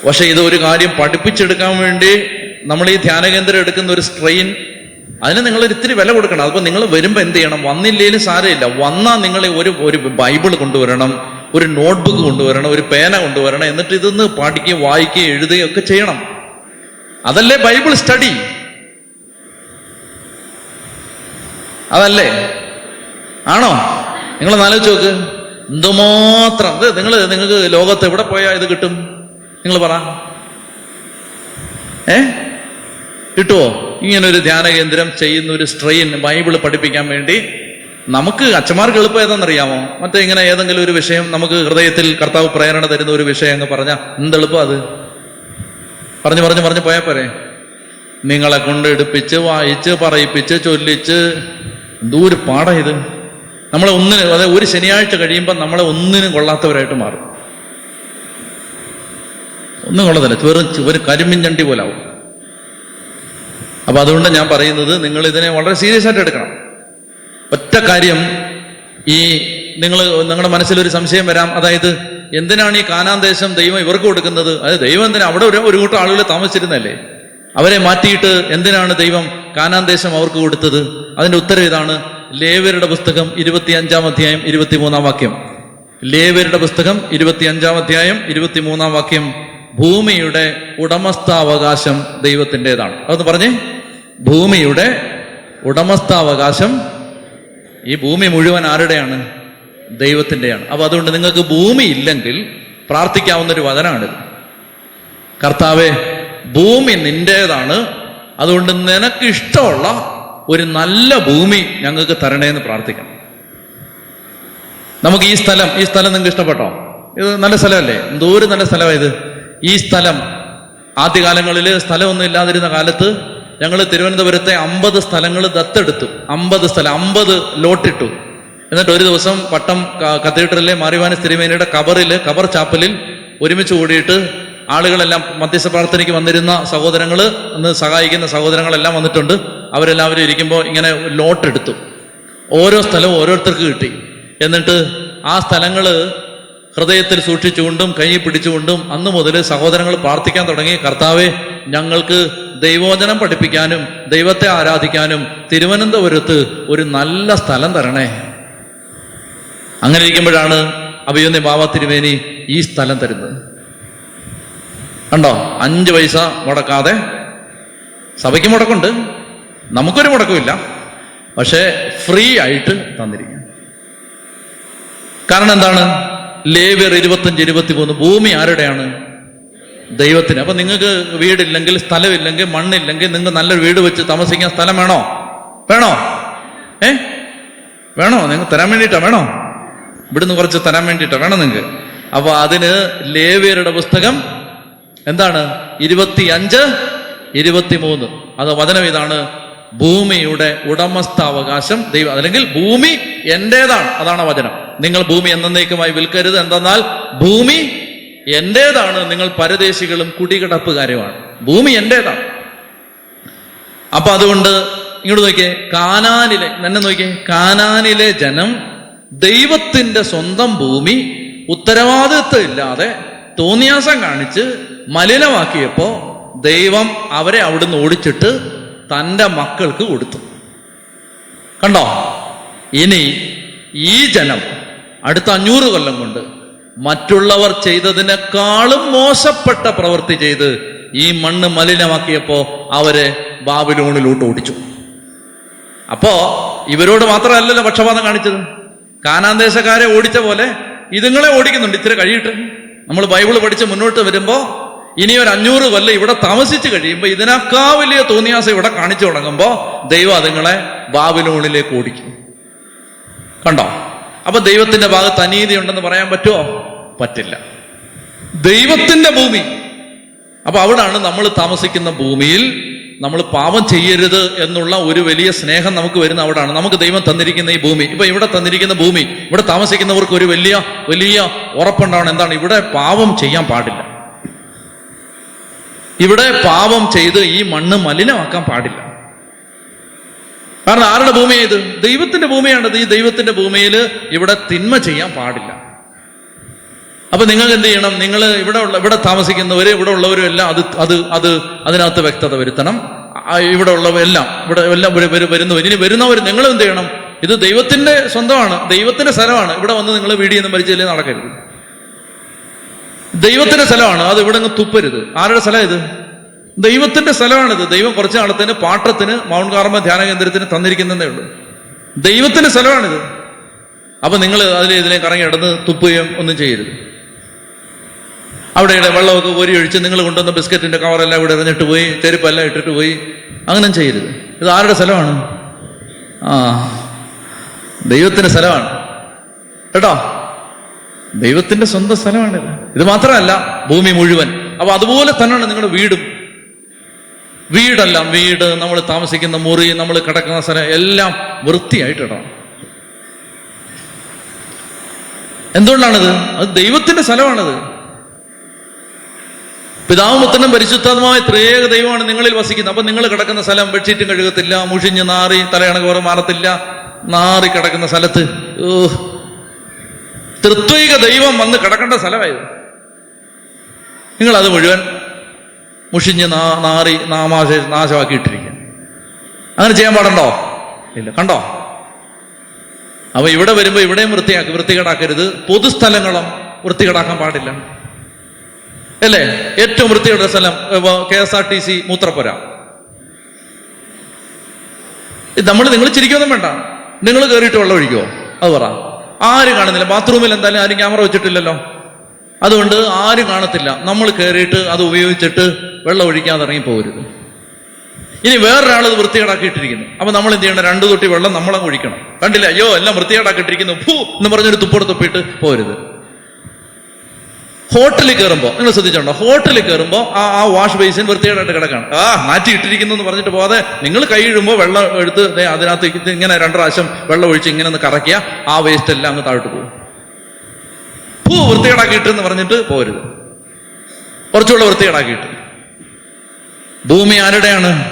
പക്ഷെ ഇത് ഒരു കാര്യം പഠിപ്പിച്ചെടുക്കാൻ വേണ്ടി നമ്മൾ ഈ ധ്യാന കേന്ദ്രം എടുക്കുന്ന ഒരു സ്ട്രെയിൻ അതിന് നിങ്ങൾ ഒരിത്തിരി വില കൊടുക്കണം. അതിപ്പോ നിങ്ങൾ വരുമ്പോൾ എന്ത് ചെയ്യണം? വന്നില്ലേലും സാരമില്ല. വന്നാൽ നിങ്ങൾ ഒരു ഒരു ബൈബിൾ കൊണ്ടുവരണം ഒരു നോട്ട്ബുക്ക് കൊണ്ടുവരണം ഒരു പേന കൊണ്ടുവരണം എന്നിട്ട് ഇതൊന്ന് പഠിക്കുകയും വായിക്കുകയും എഴുതുകയും ഒക്കെ ചെയ്യണം. അതല്ലേ ബൈബിൾ സ്റ്റഡി? അതല്ലേ? ആണോ? നിങ്ങൾ ആലോചിച്ച് നോക്ക്. എന്തുമാത്രം? ഇത് നിങ്ങൾ നിങ്ങൾക്ക് ലോകത്ത് എവിടെ പോയാൽ ഇത് കിട്ടും? നിങ്ങൾ പറ. ഏ? കിട്ടുമോ ഇങ്ങനൊരു ധ്യാന കേന്ദ്രം ചെയ്യുന്ന ഒരു സ്ട്രെയിൻ ബൈബിൾ പഠിപ്പിക്കാൻ വേണ്ടി നമുക്ക് അച്ഛന്മാർക്ക് എളുപ്പം ഏതെന്നറിയാമോ മറ്റേ ഇങ്ങനെ ഏതെങ്കിലും ഒരു വിഷയം നമുക്ക് ഹൃദയത്തിൽ കർത്താവ് പ്രേരണ തരുന്ന ഒരു വിഷയം എന്ന് പറഞ്ഞ എന്തെളുപ്പം അത്? പറഞ്ഞു പറഞ്ഞു പറഞ്ഞു പോയാൽ പോരെ. നിങ്ങളെ കൊണ്ട് എടുപ്പിച്ച് വായിച്ച് പറയിപ്പിച്ച് ചൊല്ലിച്ച് എന്തൊരു പാടാ ഇത്. നമ്മളെ ഒന്നിന് അതായത് ഒരു ശനിയാഴ്ച കഴിയുമ്പോൾ നമ്മളെ ഒന്നിനും കൊള്ളാത്തവരായിട്ട് മാറും. ഒന്നും കൊള്ളത്തില്ല. വെറും ഒരു ഒരു കരിമ്പിൻചണ്ടി പോലാവും. അപ്പൊ അതുകൊണ്ട് ഞാൻ പറയുന്നത് നിങ്ങൾ ഇതിനെ വളരെ സീരിയസ് ആയിട്ട് എടുക്കണം. ഒറ്റ കാര്യം ഈ നിങ്ങൾ നിങ്ങളുടെ മനസ്സിലൊരു സംശയം വരാം. അതായത് എന്തിനാണ് ഈ കാനാന്തേശം ദൈവം ഇവർക്ക് കൊടുക്കുന്നത്? അതായത് ദൈവം എന്തിനാ? അവിടെ ഒരു ഒരു കൂട്ടം ആളുകൾ താമസിച്ചിരുന്നല്ലേ അവരെ മാറ്റിയിട്ട് എന്തിനാണ് ദൈവം കാനാന്തേശം അവർക്ക് കൊടുത്തത്? അതിന്റെ ഉത്തരം ഇതാണ് ലേവരുടെ പുസ്തകം ഇരുപത്തി അഞ്ചാം അധ്യായം ഇരുപത്തിമൂന്നാം വാക്യം. ലേവരുടെ പുസ്തകം ഇരുപത്തി അഞ്ചാം അധ്യായം ഇരുപത്തിമൂന്നാം വാക്യം ഭൂമിയുടെ ഉടമസ്ഥാവകാശം ദൈവത്തിന്റെതാണ്. അതൊന്ന് പറഞ്ഞേ. ഭൂമിയുടെ ഉടമസ്ഥാവകാശം ഈ ഭൂമി മുഴുവൻ ആരുടെയാണ്? ദൈവത്തിന്റെയാണ്. അപ്പൊ അതുകൊണ്ട് നിങ്ങൾക്ക് ഭൂമി ഇല്ലെങ്കിൽ പ്രാർത്ഥിക്കാവുന്ന ഒരു വചനമാണിത്. കർത്താവെ ഭൂമി നിന്റേതാണ് അതുകൊണ്ട് നിനക്ക് ഇഷ്ടമുള്ള ഒരു നല്ല ഭൂമി ഞങ്ങൾക്ക് തരണേന്ന് പ്രാർത്ഥിക്കണം. നമുക്ക് ഈ സ്ഥലം ഈ സ്ഥലം നിങ്ങൾക്ക് ഇഷ്ടപ്പെട്ടോ? ഇത് നല്ല സ്ഥലമല്ലേ? എന്തോരം നല്ല സ്ഥലമാണ് ഇത്. ഈ സ്ഥലം ആദ്യകാലങ്ങളിൽ സ്ഥലമൊന്നും ഇല്ലാതിരുന്ന കാലത്ത് ഞങ്ങൾ തിരുവനന്തപുരത്തെ അമ്പത് സ്ഥലങ്ങൾ ദത്തെടുത്തു. അമ്പത് സ്ഥലം അമ്പത് ലോട്ടിട്ടു. എന്നിട്ട് ഒരു ദിവസം പട്ടം കത്തീഡ്രലിലെ മാറിവാനി തിരുമേനിയുടെ കബറിൽ കബർ ചാപ്പലിൽ ഒരുമിച്ച് കൂടിയിട്ട് ആളുകളെല്ലാം മധ്യസ്ഥ പ്രാർത്ഥനയ്ക്ക് വന്നിരുന്ന സഹോദരങ്ങൾ അന്ന് സഹായിക്കുന്ന സഹോദരങ്ങളെല്ലാം വന്നിട്ടുണ്ട്. അവരെല്ലാവരും ഇരിക്കുമ്പോൾ ഇങ്ങനെ ലോട്ട് എടുത്തു ഓരോ സ്ഥലവും ഓരോരുത്തർക്ക് കിട്ടി. എന്നിട്ട് ആ സ്ഥലങ്ങൾ ഹൃദയത്തിൽ സൂക്ഷിച്ചുകൊണ്ടും കൈ പിടിച്ചുകൊണ്ടും അന്ന് മുതൽ സഹോദരങ്ങൾ പ്രാർത്ഥിക്കാൻ തുടങ്ങി. കർത്താവെ ഞങ്ങൾക്ക് ദൈവോചനം പഠിപ്പിക്കാനും ദൈവത്തെ ആരാധിക്കാനും തിരുവനന്തപുരത്ത് ഒരു നല്ല സ്ഥലം തരണേ. അങ്ങനെ ഇരിക്കുമ്പോഴാണ് അഭിയൊന്നി ബാബ തിരുവേനി ഈ സ്ഥലം തരുന്നത്. കണ്ടോ? അഞ്ച് പൈസ മുടക്കാതെ സഭയ്ക്ക് മുടക്കുണ്ട്. നമുക്കൊരു മുടക്കമില്ല. പക്ഷേ ഫ്രീ ആയിട്ട് തന്നിരിക്കുക കാരണം എന്താണ്? ലേവ്യർ ഇരുപത്തഞ്ച് ഇരുപത്തി മൂന്ന് ഭൂമി ആരുടെയാണ്? ദൈവത്തിന്. അപ്പൊ നിങ്ങൾക്ക് വീടില്ലെങ്കിൽ സ്ഥലമില്ലെങ്കിൽ മണ്ണില്ലെങ്കിൽ നിങ്ങൾക്ക് നല്ലൊരു വീട് വെച്ച് താമസിക്കാൻ സ്ഥലം വേണോ? വേണോ? ഏ? വേണോ? നിങ്ങൾ തരാൻ വേണ്ടിയിട്ടാ വേണോ? ഇവിടുന്ന് കുറച്ച് തരാൻ വേണ്ടിയിട്ടാ വേണോ നിങ്ങൾക്ക്? അപ്പൊ അതിന് ലേവിയരുടെ പുസ്തകം എന്താണ്? ഇരുപത്തി അഞ്ച് ഇരുപത്തിമൂന്ന്. അത് വചനം ഇതാണ്. ഭൂമിയുടെ ഉടമസ്ഥാവകാശം ദൈവം അല്ലെങ്കിൽ ഭൂമി എന്റേതാണ്. അതാണ് വചനം. നിങ്ങൾ ഭൂമി എന്നേക്കുമായി വിൽക്കരുത്. എന്തെന്നാൽ ഭൂമി എന്റേതാണ് നിങ്ങൾ പരദേശികളും കുടികിടപ്പുകാരുമാണ്. ഭൂമി എന്റേതാണ്. അപ്പൊ അതുകൊണ്ട് ഇങ്ങോട്ട് നോക്കിയേ കാനാനിലെ എന്നെ നോക്കിയേ കാനാനിലെ ജനം ദൈവത്തിന്റെ സ്വന്തം ഭൂമി ഉത്തരവാദിത്വം ഇല്ലാതെ തോന്നിയാസം കാണിച്ച് മലിനമാക്കിയപ്പോ ദൈവം അവരെ അവിടുന്ന് ഓടിച്ചിട്ട് തന്റെ മക്കൾക്ക് കൊടുത്തു. കണ്ടോ? ഇനി ഈ ജനം അടുത്ത അഞ്ഞൂറ് കൊല്ലം കൊണ്ട് മറ്റുള്ളവർ ചെയ്തതിനേക്കാളും മോശപ്പെട്ട പ്രവൃത്തി ചെയ്ത് ഈ മണ്ണ് മലിനമാക്കിയപ്പോ അവരെ ബാബിലോണിലോട്ട് ഓടിച്ചു. അപ്പോ ഇവരോട് മാത്രമല്ലല്ലോ പക്ഷപാതം കാണിച്ചത്. കാനാന്തേശക്കാരെ ഓടിച്ച പോലെ ഇതുങ്ങളെ ഓടിക്കുന്നുണ്ട്. ഇത്തിരി കഴിയിട്ട്. നമ്മൾ ബൈബിൾ പഠിച്ച് മുന്നോട്ട് വരുമ്പോ ഇനി ഒരു അഞ്ഞൂറ് കൊല്ലം ഇവിടെ താമസിച്ച് കഴിയുമ്പോൾ ഇതിനേക്കാ വലിയ തോന്നിയാസം ഇവിടെ കാണിച്ചു തുടങ്ങുമ്പോ ദൈവം അതുങ്ങളെ ബാബിലോണിലേക്ക് ഓടിക്കും. കണ്ടോ? അപ്പൊ ദൈവത്തിന്റെ ഭാഗത്ത് അനീതി ഉണ്ടെന്ന് പറയാൻ പറ്റുമോ? പറ്റില്ല. ദൈവത്തിന്റെ ഭൂമി. അപ്പൊ അവിടാണ് നമ്മൾ താമസിക്കുന്ന ഭൂമിയിൽ നമ്മൾ പാപം ചെയ്യരുത് എന്നുള്ള ഒരു വലിയ സ്നേഹം നമുക്ക് വരുന്ന അവിടാണ്. നമുക്ക് ദൈവം തന്നിരിക്കുന്ന ഈ ഭൂമി. ഇപ്പൊ ഇവിടെ തന്നിരിക്കുന്ന ഭൂമി ഇവിടെ താമസിക്കുന്നവർക്ക് ഒരു വലിയ വലിയ ഉറപ്പുണ്ടാവണം. എന്താണ്? ഇവിടെ പാപം ചെയ്യാൻ പാടില്ല. ഇവിടെ പാപം ചെയ്ത് ഈ മണ്ണ് മലിനമാക്കാൻ പാടില്ല. കാരണം ആരുടെ ഭൂമിയാ ഇത്? ദൈവത്തിന്റെ ഭൂമിയാണത് ഈ ദൈവത്തിന്റെ ഭൂമിയിൽ ഇവിടെ തിന്മ ചെയ്യാൻ പാടില്ല. അപ്പൊ നിങ്ങൾ എന്ത് ചെയ്യണം? നിങ്ങൾ ഇവിടെ ഉള്ള ഇവിടെ താമസിക്കുന്നവര് ഇവിടെ ഉള്ളവരും എല്ലാം അത് അത് അത് അതിനകത്ത് വ്യക്തത വരുത്തണം. ഇവിടെ ഉള്ളവരെല്ലാം ഇവിടെ എല്ലാം വരു- വരു- വരുന്നവർ. ഇനി വരുന്നവർ നിങ്ങൾ എന്ത് ചെയ്യണം? ഇത് ദൈവത്തിന്റെ സ്വന്തമാണ്. ദൈവത്തിന്റെ സ്ഥലമാണ്. ഇവിടെ വന്ന് നിങ്ങൾ വീടിയൊന്നും മരിച്ചില്ലേ നടക്കരുത്. ദൈവത്തിന്റെ സ്ഥലമാണ്. അത് ഇവിടെ നിന്ന് തുപ്പരുത്. ആരുടെ സ്ഥലം ഇത്? ദൈവത്തിന്റെ സ്ഥലമാണിത്. ദൈവം കുറച്ച് നാളത്തിന് പാട്ടത്തിന് മൗണ്ട് കാർമ ധ്യാന കേന്ദ്രത്തിന് തന്നിരിക്കുന്നതേ ഉള്ളൂ. ദൈവത്തിന്റെ സ്ഥലമാണിത്. അപ്പൊ നിങ്ങൾ അതിൽ ഇതിനെ കറങ്ങി ഇടന്ന് തുപ്പുകയും ഒന്നും ചെയ്യരുത്. അവിടെ വെള്ളമൊക്കെ കോരി ഒഴിച്ച് നിങ്ങൾ കൊണ്ടുവന്ന ബിസ്ക്കറ്റിന്റെ കവറെല്ലാം ഇവിടെ എറിഞ്ഞിട്ട് പോയി ചെരുപ്പെല്ലാം ഇട്ടിട്ട് പോയി അങ്ങനെ ചെയ്യരുത്. ഇത് ആരുടെ സ്ഥലമാണ്? ആ ദൈവത്തിന്റെ സ്ഥലമാണ്. കേട്ടോ? ദൈവത്തിന്റെ സ്വന്തം സ്ഥലമാണിത്. ഇത് മാത്രമല്ല ഭൂമി മുഴുവൻ. അപ്പൊ അതുപോലെ തന്നെയാണ് നിങ്ങളുടെ വീടും. വീടെല്ലാം വീട് നമ്മൾ താമസിക്കുന്ന മുറി നമ്മൾ കിടക്കുന്ന സ്ഥലം എല്ലാം വൃത്തിയായിട്ടിടണം. എന്തുകൊണ്ടാണത്? അത് ദൈവത്തിന്റെ സ്ഥലമാണത്. പിതാവും പുത്രനും പരിശുദ്ധമായ ത്രേക ദൈവമാണ് നിങ്ങളിൽ വസിക്കുന്നത്. അപ്പൊ നിങ്ങൾ കിടക്കുന്ന സ്ഥലം ബെഡ്ഷീറ്റും കഴുകത്തില്ല മുഷിഞ്ഞ് നാറി തലയണകോറ് മാറത്തില്ല നാറി കിടക്കുന്ന സ്ഥലത്ത്. തൃത്വിക ദൈവം വന്ന് കിടക്കേണ്ട സ്ഥലമായത്. നിങ്ങൾ അത് മുഴുവൻ മുഷിഞ്ഞ് നാ നാറി നാമാശ നാശമാക്കിയിട്ടിരിക്കുക അങ്ങനെ ചെയ്യാൻ പാടുണ്ടോ? ഇല്ല. കണ്ടോ? അപ്പൊ ഇവിടെ വരുമ്പോൾ ഇവിടെയും വൃത്തിയാക്കി വൃത്തികേടാക്കരുത്. പൊതുസ്ഥലങ്ങളും വൃത്തികേടാക്കാൻ പാടില്ല. അല്ലേ? ഏറ്റവും വൃത്തിയുടെ സ്ഥലം K S R T C മൂത്രപ്പുര. നമ്മൾ നിങ്ങൾ ചിരിക്കൊന്നും വേണ്ട. നിങ്ങൾ കയറിയിട്ട് വെള്ളം ഒഴിക്കുമോ അത് പറ. ആരും കാണുന്നില്ല? ബാത്റൂമിൽ എന്തായാലും ആരും ക്യാമറ വെച്ചിട്ടില്ലല്ലോ. അതുകൊണ്ട് ആരും കാണത്തില്ല. നമ്മൾ കയറിയിട്ട് അത് ഉപയോഗിച്ചിട്ട് വെള്ളം ഒഴിക്കാതെ ഇറങ്ങി പോകരുത് ഇനി വേറൊരാൾ ഇത് വൃത്തികേടാക്കിയിട്ടിരിക്കുന്നു. അപ്പൊ നമ്മൾ എന്ത് ചെയ്യണം? രണ്ടു തൊട്ടി വെള്ളം നമ്മളങ്ങ് ഒഴിക്കണം. കണ്ടില്ല? അയ്യോ എല്ലാം വൃത്തികേടാക്കിയിട്ടിരിക്കുന്നു. ഭൂ എന്ന് പറഞ്ഞൊരു തുപ്പോട് തുപ്പിയിട്ട് പോരുത്. ഹോട്ടലിൽ കയറുമ്പോൾ നിങ്ങൾ ശ്രദ്ധിച്ചോണ്ടോ ഹോട്ടലിൽ കയറുമ്പോൾ ആ ആ വാഷ് ബേസിൻ വൃത്തികേടായിട്ട് കിടക്കാണ്. ആ മാറ്റി ഇട്ടിരിക്കുന്നു എന്ന് പറഞ്ഞിട്ട് പോകാതെ നിങ്ങൾ കൈ ഇഴുമ്പോൾ വെള്ളം എടുത്ത് അതിനകത്ത് ഇങ്ങനെ രണ്ട് പ്രാവശ്യം വെള്ളം ഒഴിച്ച് ഇങ്ങനെ ഒന്ന് കറക്കിയ ആ വേസ്റ്റ് എല്ലാം അങ്ങ് താഴോട്ട് പോകും. പൂ വൃത്തികേടാക്കിയിട്ട് എന്ന് പറഞ്ഞിട്ട് പോരുത്. കുറച്ചുകൂടെ വൃത്തികേടാക്കിയിട്ട്. ഭൂമി ആരുടെയാണ്?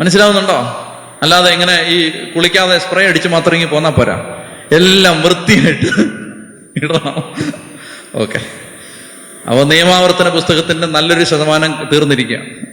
മനസ്സിലാവുന്നുണ്ടോ? അല്ലാതെ ഇങ്ങനെ ഈ കുളിക്കാതെ സ്പ്രേ അടിച്ച് മാത്രം ഇങ്ങനെ പോന്നാ പോരാ. എല്ലാം വൃത്തിയായിട്ട് ഇടണം. ഓക്കെ അപ്പോൾ നിയമാവർത്തന പുസ്തകത്തിന്റെ നല്ലൊരു ശതമാനം തീർന്നിരിക്കുകയാണ്.